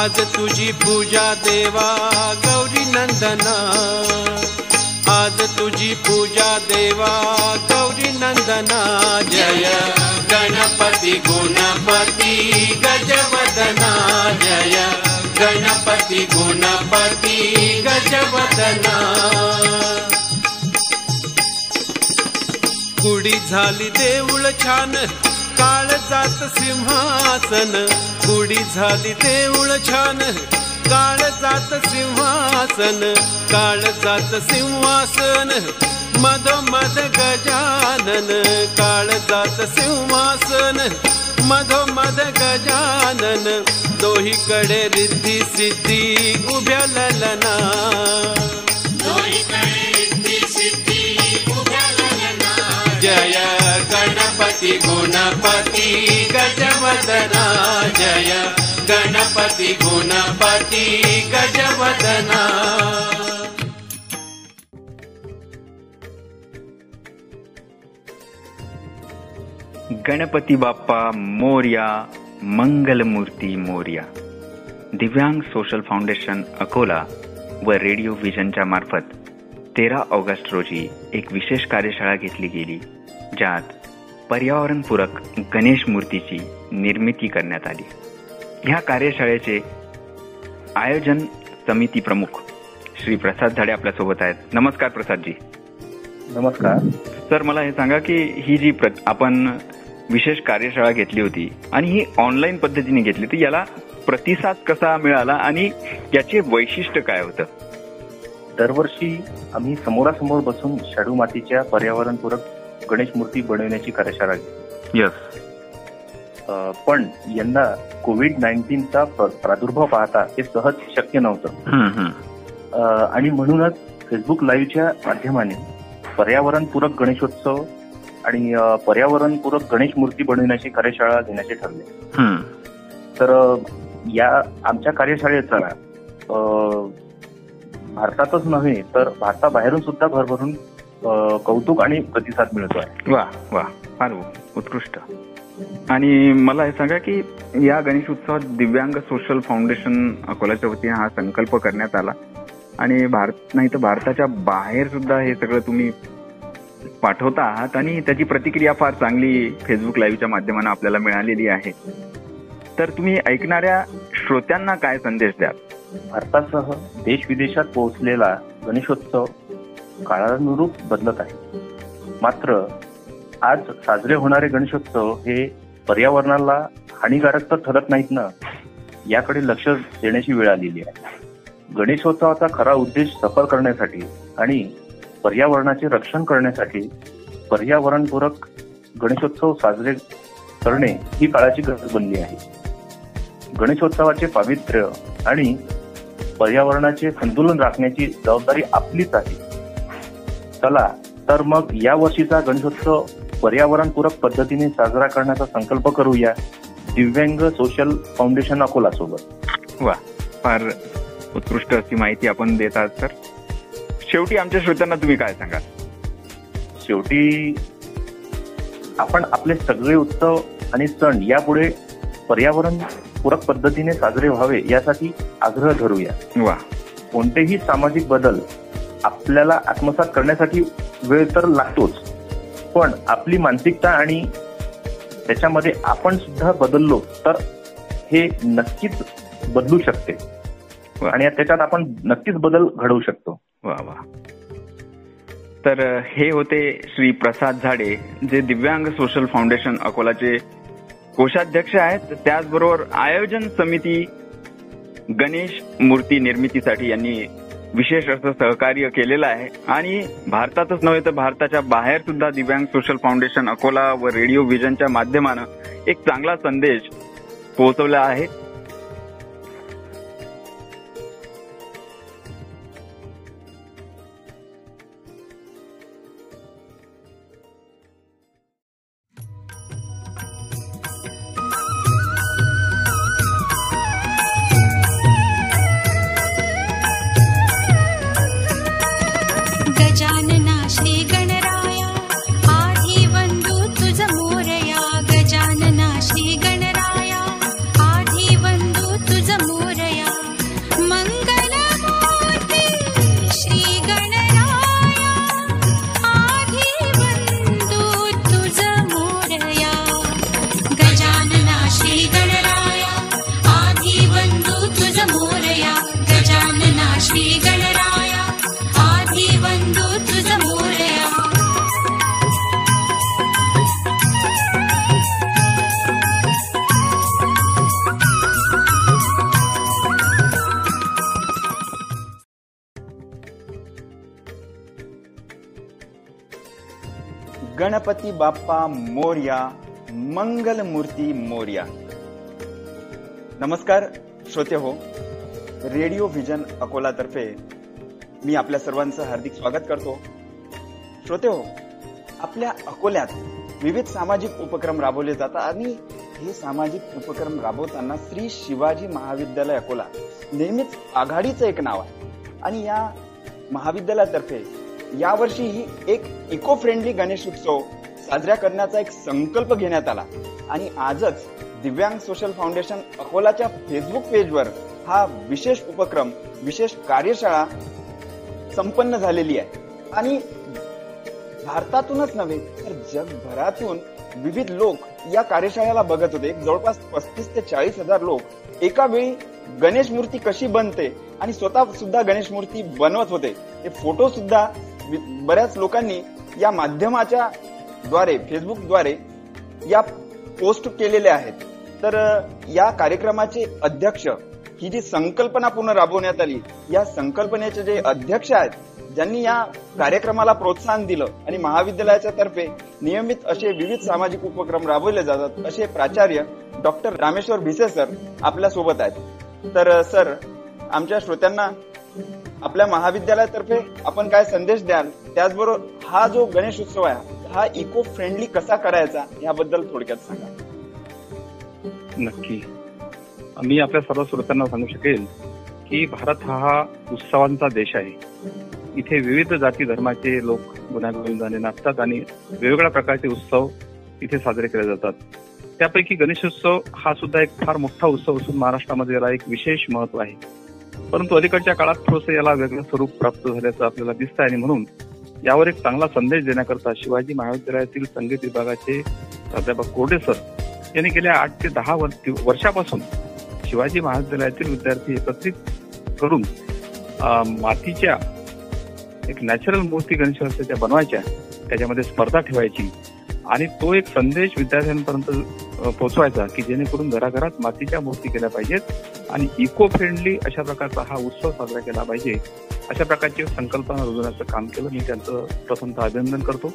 आज तुझी पूजा देवा, गौरी नंदना। आज तुझी पूजा देवा, गौरी नंदना। जय गणपति गुणपति, गजवदना। जय गणपति गुणपति गजवदना. कुडी झाली देऊळ छान काळ जात सिंहासन. कुडी झाली देऊळ छान काळ जात सिंहासन. काळ जात सिंहासन मधोमध गजानन. काळ जात सिंहासन मधोमध गजानन दोहीकडे रिद्धी सिद्धी उभ्या ललना. जय गणपति गुणपति गजवदना. जय गणपति गुणपति गजवदना. गणपती बाप्पा मोर्या मंगलमूर्ती मोर्या. दिव्यांग सोशल फाउंडेशन अकोला व रेडिओ व्हिजनच्या मार्फत तेरा ऑगस्ट रोजी एक विशेष कार्यशाळा घेतली गेली ज्यात पर्यावरणपूरक गणेश मूर्तीची निर्मिती करण्यात आली. ह्या कार्यशाळेचे आयोजन समिती प्रमुख श्री प्रसाद झाडे आपल्यासोबत आहेत. नमस्कार प्रसादजी. नमस्कार. सर मला हे सांगा की ही जी आपण विशेष कार्यशाळा घेतली होती आणि ही ऑनलाईन पद्धतीने घेतली तर याला प्रतिसाद कसा मिळाला आणि याचे वैशिष्ट्य काय होतं? दरवर्षी आम्ही समोरासमोर बसून शाडू मातीच्या पर्यावरणपूरक गणेश मूर्ती बनवण्याची कार्यशाळा घेतो यस अ, पण यंदा कोविड नाईन्टीनचा प्रादुर्भाव पाहता हे सहज शक्य नव्हतं. आणि म्हणूनच फेसबुक लाईव्हच्या माध्यमाने पर्यावरणपूरक गणेशोत्सव आणि पर्यावरणपूरक गणेश मूर्ती बनविण्याची कार्यशाळा घेण्याचे ठरले. तर या आमच्या कार्यशाळेचा भारतातच नव्हे तर भारताबाहेरून सुद्धा भरभरून कौतुक आणि प्रतिसाद मिळतो आहे. वा वा. फार उत्कृष्ट. आणि मला हे सांगा की या गणेश उत्सवात दिव्यांग सोशल फाउंडेशन अकोल्याच्या वतीने हा संकल्प करण्यात आला. आणि भारत नाही तर भारताच्या बाहेर सुद्धा हे सगळं तुम्ही पाठवता आहात आणि त्याची प्रतिक्रिया फार चांगली फेसबुक लाईव्हच्या माध्यमाने आपल्याला मिळालेली आहे. तर तुम्ही ऐकणाऱ्या श्रोत्यांना काय संदेश द्याल? भारतासह देश विदेशात पोहोचलेला गणेशोत्सव काळानुरूप बदलत आहे. मात्र आज साजरे होणारे गणेशोत्सव हे पर्यावरणाला हानिकारक तर ठरत नाहीत ना याकडे लक्ष देण्याची वेळ आलेली आहे. गणेशोत्सवाचा खरा उद्देश सफल करण्यासाठी आणि पर्यावरणाचे रक्षण करण्यासाठी पर्यावरणपूरक गणेशोत्सव साजरे करणे ही काळाची गरज बनली आहे. गणेशोत्सवाचे पावित्र्य आणि पर्यावरणाचे संतुलन राखण्याची जबाबदारी आपलीच आहे. चला तर मग या वर्षीचा गणेशोत्सव पर्यावरणपूरक पद्धतीने साजरा करण्याचा संकल्प करूया. दिव्यांग सोशल फाउंडेशन अकोला सोबत. वा फार उत्कृष्ट अशी माहिती आपण देत आहात सर. शेवटी आमच्या श्रोत्यांना तुम्ही काय सांगाल? शेवटी आपण आपले सगळे उत्सव आणि सण यापुढे पर्यावरण पूरक पद्धतीने साजरे व्हावे यासाठी आग्रह धरूया. वा. कोणतेही सामाजिक बदल आपल्याला आत्मसात करण्यासाठी वेळ तर लागतोच पण आपली मानसिकता आणि त्याच्यामध्ये आपण सुद्धा बदललो तर हे नक्कीच बदलू शकते. आणि त्याच्यात आपण नक्कीच बदल घडवू शकतो. वा वा. तर हे होते श्री प्रसाद झाडे जे दिव्यांग सोशल फाउंडेशन अकोलाचे कोषाध्यक्ष आहेत. त्याचबरोबर आयोजन समिती गणेश मूर्ती निर्मितीसाठी यांनी विशेष असं सहकार्य केलेलं आहे. आणि भारतातच नव्हे तर भारताच्या बाहेर सुद्धा दिव्यांग सोशल फाउंडेशन अकोला व रेडिओ व्हिजनच्या माध्यमानं एक चांगला संदेश पोहोचवला आहे. गणपती बाप्पा मोर्या मंगलमूर्ती मोर्या. नमस्कार श्रोते हो. रेडिओ व्हिजन अकोलातर्फे मी आपल्या सर्वांचं हार्दिक स्वागत करतो. श्रोते हो आपल्या अकोल्यात विविध सामाजिक उपक्रम राबवले जातात आणि हे सामाजिक उपक्रम राबवताना श्री शिवाजी महाविद्यालय अकोला नेहमीच आघाडीचं एक नाव आहे. आणि या महाविद्यालयातर्फे यावर्षीही एक इको फ्रेंडली गणेश उत्सव साजरा करण्याचा एक संकल्प घेण्यात आला. आणि आजच दिव्यांग सोशल फाउंडेशन अकोलाच्या फेसबुक पेजवर हा विशेष उपक्रम विशेष कार्यशाळा संपन्न झालेली आहे. आणि भारतातूनच नव्हे तर जगभरातून विविध लोक या कार्यशाळेला बघत होते. जवळपास पस्तीस ते चाळीस हजार लोक एका वेळी गणेश मूर्ती कशी बनते आणि स्वतः सुद्धा गणेश मूर्ती बनवत होते. ते फोटो सुद्धा बऱ्याच लोकांनी या माध्यमाच्या द्वारे फेसबुकद्वारे या पोस्ट केलेल्या आहेत. तर या कार्यक्रमाचे अध्यक्ष ही जी संकल्पना पूर्ण राबवण्यात आली या संकल्पनेचे जे अध्यक्ष आहेत ज्यांनी या कार्यक्रमाला प्रोत्साहन दिलं आणि महाविद्यालयाच्या तर्फे नियमित असे विविध सामाजिक उपक्रम राबवले जातात असे प्राचार्य डॉक्टर रामेश्वर भिसे सर आपल्यासोबत आहेत. तर सर आमच्या श्रोत्यांना आपल्या महाविद्यालयातर्फे आपण काय संदेश द्याल? त्याचबरोबर हा जो गणेश उत्सव आहे हा इको फ्रेंडली कसा करायचा? याबद्दल थोडक्यात सांगा. नक्की. मी आपल्या सर्व श्रोत्यांना सांगू शकेल की भारत हा उत्सवांचा देश आहे. इथे विविध जाती धर्माचे लोक गुन्ह्यागोविंदाने नाचतात आणि वेगवेगळ्या प्रकारचे उत्सव इथे साजरे केले जातात. त्यापैकी गणेशोत्सव हा सुद्धा एक फार मोठा उत्सव असून महाराष्ट्रामध्ये याला एक विशेष महत्त्व आहे. परंतु अलीकडच्या काळात थोडंसं याला वेगळं स्वरूप प्राप्त झाल्याचं आपल्याला दिसतं आणि म्हणून यावर एक चांगला संदेश देण्याकरता शिवाजी महाविद्यालयातील संगीत विभागाचे प्राध्यापक कोरडे सर यांनी गेल्या आठ ते दहा वर्ष- वर्षापासून शिवाजी महाविद्यालयातील विद्यार्थी एकत्रित करून मातीच्या एक नॅचरल मूर्ती गणेश बनवायच्या त्याच्यामध्ये स्पर्धा ठेवायची आणि तो एक संदेश विद्यार्थ्यांपर्यंत पोहोचवायचा की जेणेकरून घराघरात मातीच्या मूर्ती केल्या पाहिजेत आणि इको फ्रेंडली अशा प्रकारचा हा उत्सव साजरा केला पाहिजे अशा प्रकारची संकल्पना रुजवण्याचं काम केलं. मी त्यांचं प्रथमतः अभिनंदन करतो.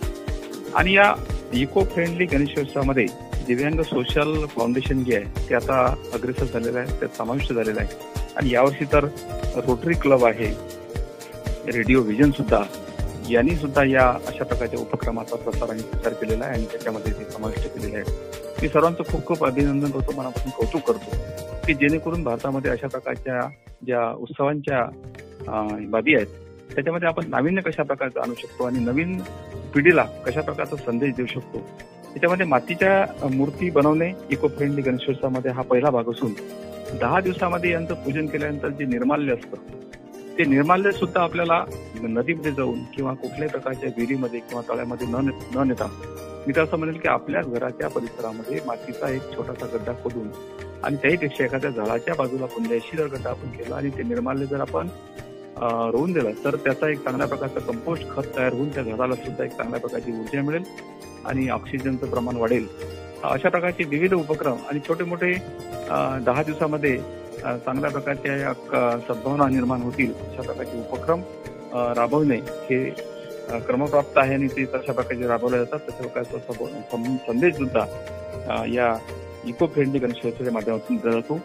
आणि या इको फ्रेंडली गणेशोत्सवामध्ये दिव्यांग सोशल फाउंडेशन जे आहे ते आता अग्रेसर झालेलं आहे त्यात समाविष्ट झालेलं आहे. आणि यावर्षी तर रोटरी क्लब आहे. रेडिओ व्हिजन सुद्धा यांनी सुद्धा या अशा प्रकारच्या उपक्रमाचा प्रसार आणि प्रचार केलेला आहे आणि त्याच्यामध्ये ते समाविष्ट केलेले आहे मी सर्वांचं खूप खूप अभिनंदन करतो मनापासून कौतुक करतो की जेणेकरून भारतामध्ये अशा प्रकारच्या ज्या उत्सवांच्या बाबी आहेत त्याच्यामध्ये आपण नाविन्य कशा प्रकारचं आणू शकतो आणि नवीन पिढीला कशा प्रकारचा संदेश देऊ शकतो त्याच्यामध्ये मातीच्या मूर्ती बनवणे इको फ्रेंडली गणेशोत्सवामध्ये हा पहिला भाग असून दहा दिवसामध्ये यांचं पूजन केल्यानंतर जे निर्माल्य असतं ते निर्माल्य सुद्धा आपल्याला नदीमध्ये जाऊन किंवा कुठल्याही प्रकारच्या विहिरीमध्ये किंवा तळ्यामध्ये न ने- न नेता मी तर असं म्हणेल की आपल्या घराच्या परिसरामध्ये मातीचा एक छोटासा गड्डा खोदून आणि त्याहीपेक्षा एखाद्या झाडाच्या बाजूला कोणत्याशी जर गड्डा आपण केला आणि ते निर्माल्य जर आपण रोवून दिलं तर त्याचा एक चांगल्या प्रकारचा कंपोस्ट खत तयार होऊन त्या झाडाला सुद्धा एक चांगल्या प्रकारची ऊर्जा मिळेल आणि ऑक्सिजनचं प्रमाण वाढेल. अशा प्रकारचे विविध उपक्रम आणि छोटे मोठे दहा दिवसामध्ये चांगल्या प्रकारच्या या सद्भावना निर्माण होतील अशा प्रकारचे उपक्रम राबवणे हे क्रमप्राप्त आहे आणि ते तशा प्रकारचे राबवले जातात. तशा प्रकारचा संदेश सुद्धा या इको फ्रेंडली गणेशोत्सवाच्या माध्यमातून दिला जातो.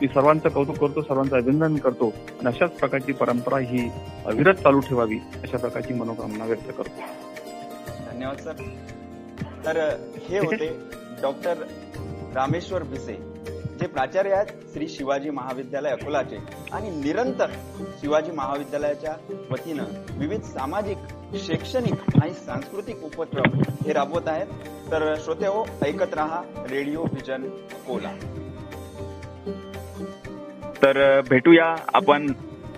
मी सर्वांचं कौतुक करतो सर्वांचं अभिनंदन करतो आणि अशाच प्रकारची परंपरा ही अविरत चालू ठेवावी अशा प्रकारची मनोकामना व्यक्त करतो. धन्यवाद सर. तर हे होते डॉक्टर रामेश्वर भिसे. जे प्राचार्य आहेत श्री शिवाजी महाविद्यालय अकोलाचे आणि निरंतर शिवाजी महाविद्यालयाच्या वतीनं विविध सामाजिक शैक्षणिक आणि सांस्कृतिक उपक्रम हे राबवत आहेत. तर श्रोते हो ऐकत रहा रेडिओ व्हिजन अकोला. तर भेटूया आपण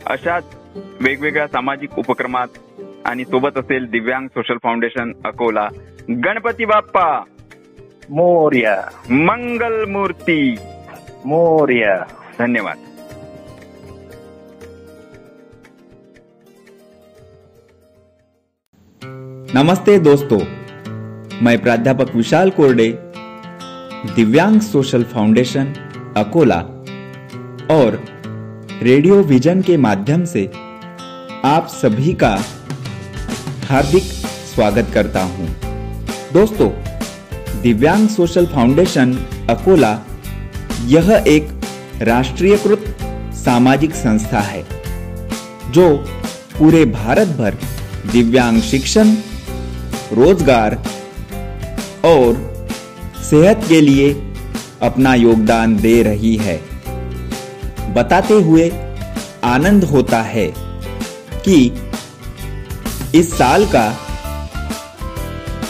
अशाच वेगवेगळ्या सामाजिक उपक्रमात आणि सोबत असेल दिव्यांग सोशल फाउंडेशन अकोला. गणपती बाप्पा! मोर्या! मंगल मूर्ती! मोर्या धन्यवाद नमस्ते दोस्तों मैं प्राध्यापक विशाल कोरडे दिव्यांग सोशल फाउंडेशन अकोला और रेडियो विजन के माध्यम से आप सभी का हार्दिक स्वागत करता हूँ। दोस्तों, दिव्यांग सोशल फाउंडेशन अकोला यह एक राष्ट्रीयकृत सामाजिक संस्था है, जो पूरे भारत भर दिव्यांग शिक्षण, रोज़गार और सेहत के लिए अपना योगदान दे रही है। बताते हुए आनंद होता है कि इस साल का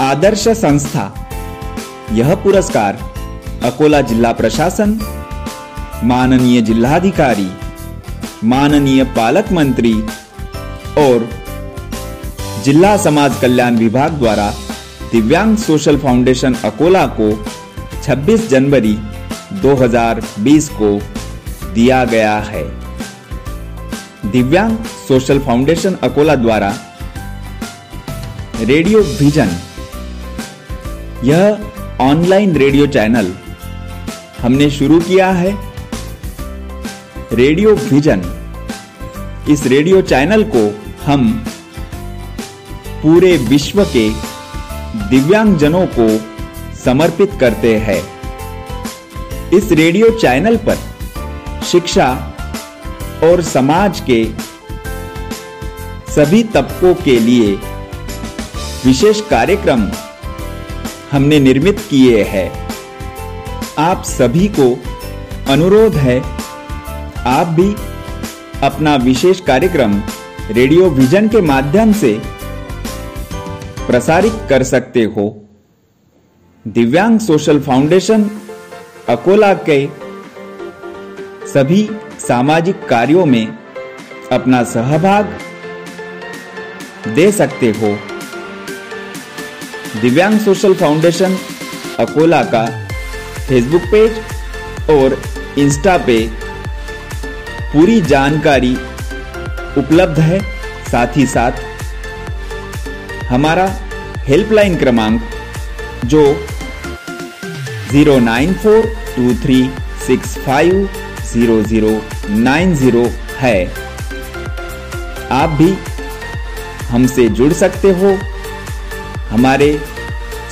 आदर्श संस्था यह पुरस्कार अकोला जिला प्रशासन, माननीय जिलाधिकारी माननीय पालक मंत्री और जिला समाज कल्याण विभाग द्वारा दिव्यांग सोशल फाउंडेशन अकोला को 26 जनवरी 2020 को दिया गया है। दिव्यांग सोशल फाउंडेशन अकोला द्वारा रेडियो विजन, यह ऑनलाइन रेडियो चैनल हमने शुरू किया है रेडियो विजन। इस रेडियो चैनल को हम पूरे विश्व के दिव्यांगजनों को समर्पित करते हैं। इस रेडियो चैनल पर शिक्षा और समाज के सभी तबकों के लिए विशेष कार्यक्रम हमने निर्मित किए हैं। आप सभी को अनुरोध है, आप भी अपना विशेष कार्यक्रम रेडियो विजन के माध्यम से प्रसारित कर सकते हो। दिव्यांग सोशल फाउंडेशन, अकोला के सभी सामाजिक कार्यों में अपना सहभाग दे सकते हो। दिव्यांग सोशल फाउंडेशन, अकोला का फेसबुक पेज और इंस्टा पे पूरी जानकारी उपलब्ध है। साथ ही साथ हमारा हेल्पलाइन क्रमांक जो zero nine four two three six five zero zero nine zero है। आप भी हमसे जुड़ सकते हो। हमारे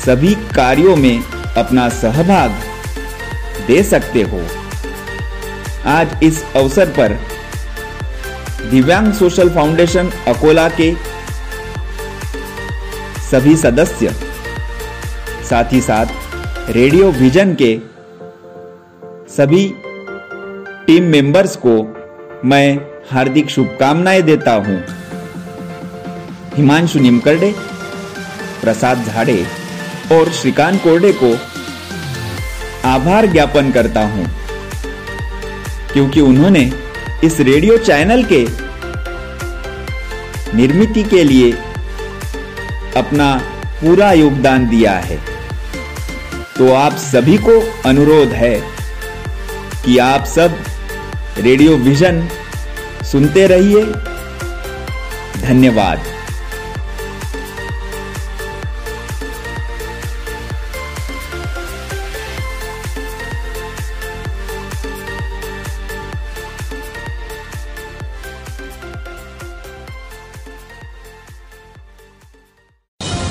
सभी कार्यों में अपना सहभाग दे सकते हो। आज इस अवसर पर दिव्यांग सोशल फाउंडेशन अकोला के सभी सदस्य, साथ ही साथ रेडियो विजन के सभी टीम मेंबर्स को मैं हार्दिक शुभकामनाएँ देता हूँ। हिमांशु निमकरडे, प्रसाद झाड़े और श्रीकांत कोरडे को आभार ज्ञापन करता हूँ। क्योंकि उन्होंने इस रेडियो चैनल के निर्मिति के लिए अपना पूरा योगदान दिया है। तो आप सभी को अनुरोध है कि आप सब रेडियो विजन सुनते रहिए। धन्यवाद।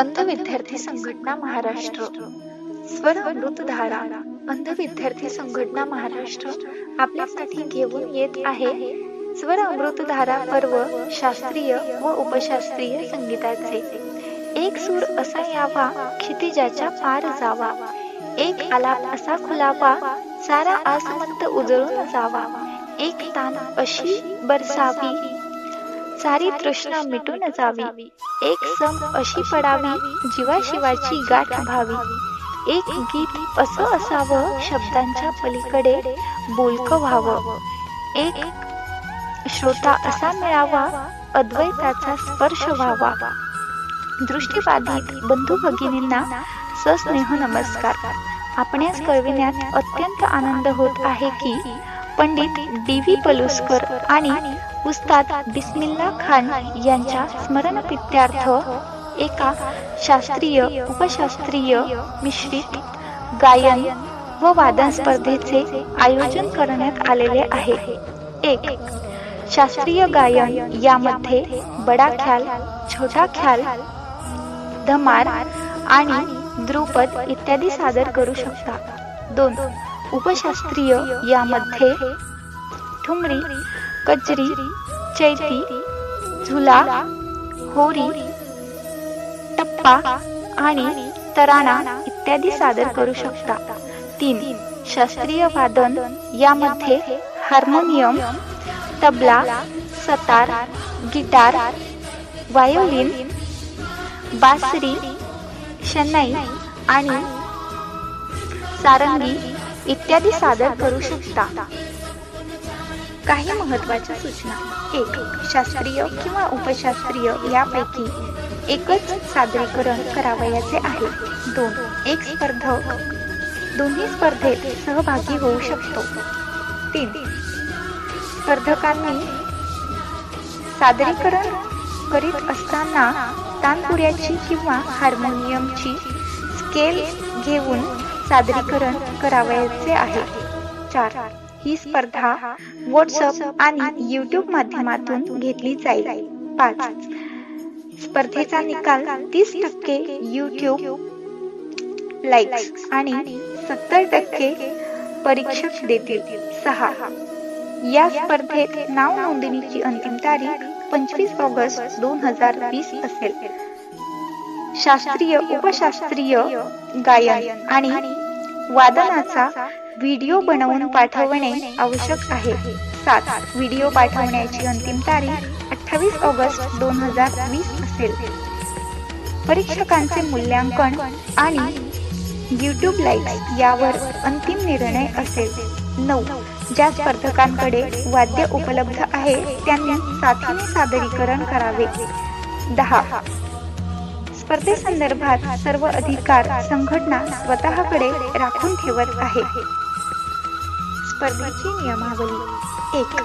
अंध विद्यार्थी संघटना महाराष्ट्र. स्वर अमृतधारा अंध विद्यार्थी संघटना महाराष्ट्र आपल्यासाठी घेऊन येत आहे. स्वर अमृतधारा पर्व शास्त्रीय व उपशास्त्रीय संगीताचे. एक सूर असा यावा क्षितिजाच्या पार जावा. एक आलाप असा खुलावा सारा आसमंत उजळून जावा. एक तान अशी बरसावी सारी तृष्णा मिटून जावी. एक सम अशी पडावी जीवाशिवाची गाठ भावी. एक गीत असं असावं शब्दांच्या पलीकडे बोलक व्हावं. एक श्रोता असा मिळावा अद्वैताचा स्पर्श व्हावा. दृष्टीबाधित बंधू भगिनींना सस्नेह नमस्कार. आपण्यास कळविण्यात अत्यंत आनंद होत आहे की पंडित डी व्ही पलुस्कर आणि उस्ताद बिस्मिल्ला खान यांच्या स्मरणप्रित्यार्थ एका शास्त्रीय उपशास्त्रीय मिश्रित गायन व वादन स्पर्धेचे आयोजन करण्यात आलेले आहे. एक शास्त्रीय गायन यामध्ये बडा ख्याल छोटा ख्याल धमार आणि द्रुपद इत्यादी सादर करू शकता. दोन उपशास्त्रीय यामध्ये ठुमरी कचरी चैती झुला होरी टप्पा आणि तराणा इत्यादी सादर करू शकता. तीन शास्त्रीय वादन. यामध्ये harmonium tabla sitar guitar violin बासरी शनाई आणि सारंगी इत्यादी सादर करू शकता. काही महत्त्वाच्या सूचना. एक शास्त्रीय किंवा उपशास्त्रीय यापैकी एकच सादरीकरण करावयाचे आहे. दोन एक स्पर्धक. दोन्ही स्पर्धेत सहभागी होऊ शकतो. तीन स्पर्धकांनी सादरीकरण करीत असताना तानपुऱ्याची किंवा हार्मोनियमची स्केल घेऊन सादरीकरण करावयाचे आहे. चार ही स्पर्धा व्हॉट्सअप आणि युट्यूब माध्यमातून घेतली जाईल. पाच. स्पर्धेचा निकाल तीस टक्के युट्यूब लाईक्स आणि सत्तर टक्के परीक्षक देतील. सहा. या स्पर्धेत नाव नोंदणीची अंतिम तारीख पंचवीस ऑगस्ट दोन हजार वीस असेल. शास्त्रीय उपशास्त्रीय गायन आणि वादनाचा व्हिडिओ बनवून पाठवणे आवश्यक आहे. सात व्हिडिओ पाठवण्याची अंतिम तारीख अठ्ठावीस ऑगस्ट दोन हजार वीस असेल. परीक्षकांचे मूल्यांकन आणि युट्यूब लाईव्ह यावर अंतिम निर्णय असेल. नऊ ज्या स्पर्धकांकडे वाद्य उपलब्ध आहे त्यांनी साथीने सादरीकरण करावे. दहा स्पर्धेसंदर्भात सर्व अधिकार संघटना स्वतःकडे राखून ठेवत आहे. स्पर्धेची नियमावली एक.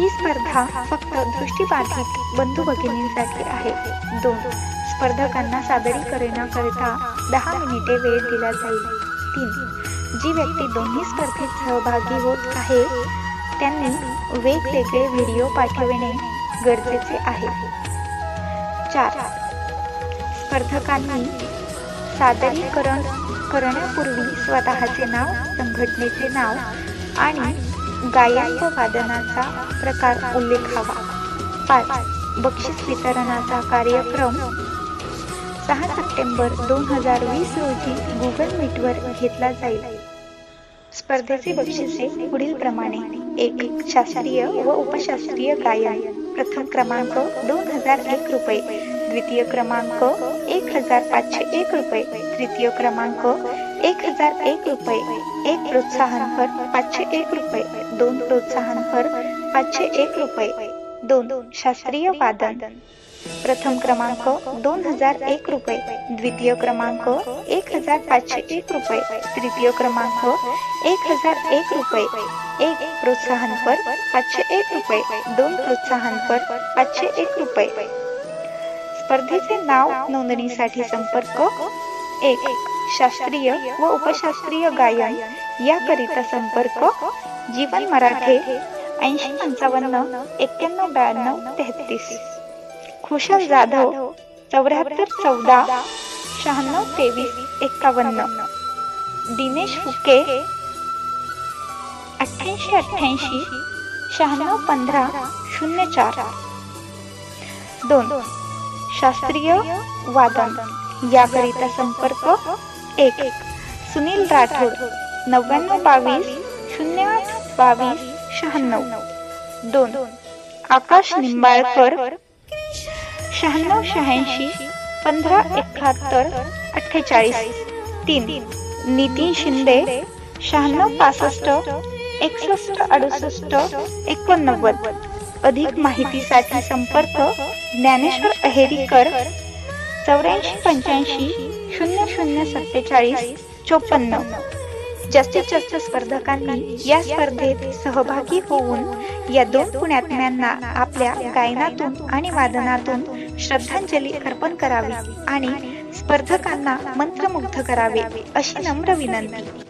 ही स्पर्धा फक्त दृष्टीबाधित बंधू भगिनींसाठी आहे. दोन. स्पर्धकांना सादरीकरणाकरिता दहा मिनिटे वेळ दिला जाईल. तीन. जी व्यक्ती दोन्ही स्पर्धेत सहभागी होत आहे त्यांनी वेगवेगळे व्हिडिओ पाठविणे गरजेचे आहे. चार. स्पर्धकांनी सादरीकरण करण्यापूर्वी स्वतःचे नाव संघटनेचे नाव आणि गायन व वादनाचा प्रकार उल्लेख हवा. पाच. बक्षीस वितरणाचा कार्यक्रम. सहा सप्टेंबर दोन हजार वीस रोजी गुगल मीटवर घेतला जाईल. स्पर्धेचे बक्षिसे पुढील प्रमाणे एक शास्त्रीय व उपशास्त्रीय गायन. प्रथम क्रमांक दोन हजार एक रुपये. द्वितीय क्रमांक एक हजार पाचशे एक रुपये. तृतीय क्रमांक एक हजार एक रुपये. एक प्रोत्साहनपर पाचशे एक रुपये. दोन प्रोत्साहनपर पाचशे एक रुपये. दोन शास्त्रीय वादन. प्रथम क्रमांक दोन हजार एक रुपये. द्वितीय क्रमांक एक हजार पाचशे एक रुपये. तृतीय क्रमांक एक हजार एक रुपये. एक प्रोत्साहनपर पाचशे एक रुपये. दोन प्रोत्साहनपर पाचशे एक रुपये. स्पर्धेचे नाव नोंदणीसाठी संपर्क एक शास्त्रीय व उपशास्त्रीय गायन. याकरिता संपर्क जीवन मराठे ऐंशी पंचावन्न एक्क्याण्णव ब्याण्णव तेहतीस. खुशाल जाधव चौऱ्याहत्तर चौदा शहाण्णव तेवीस एक्कावन्न. दिनेश फुके अठ्ठ्याऐंशी अठ्ठ्याऐंशी शहाण्णव पंधरा शून्य चार. दोन शास्त्रीय वादन. याकरिता संपर्क एक. सुनील राठोड नव्याण्णव बावीस शून्य आठ बावीस शहाण्णव. दोन. आकाश निंबाळकर शहाण्णव शहाऐंशी पंधरा एकाहत्तर अठ्ठेचाळीस. तीन. नितीन शिंदे शहाण्णव पासष्ट एकसष्ट अडुसष्ट एकोणनव्वद. अधिक माहितीसाठी संपर्क ज्ञानेश्वर अहेरीकर चौऱ्याऐंशी पंच्याऐंशी शून्य शून्य सत्तेचाळीस चोपन्न. जास्तीत जास्त स्पर्धकांनी या स्पर्धेत सहभागी होऊन या दोन पुण्यात्म्यांना आपल्या गायनातून आणि वादनातून श्रद्धांजली अर्पण करावी आणि स्पर्धकांना मंत्रमुग्ध करावे अशी नम्र विनंती.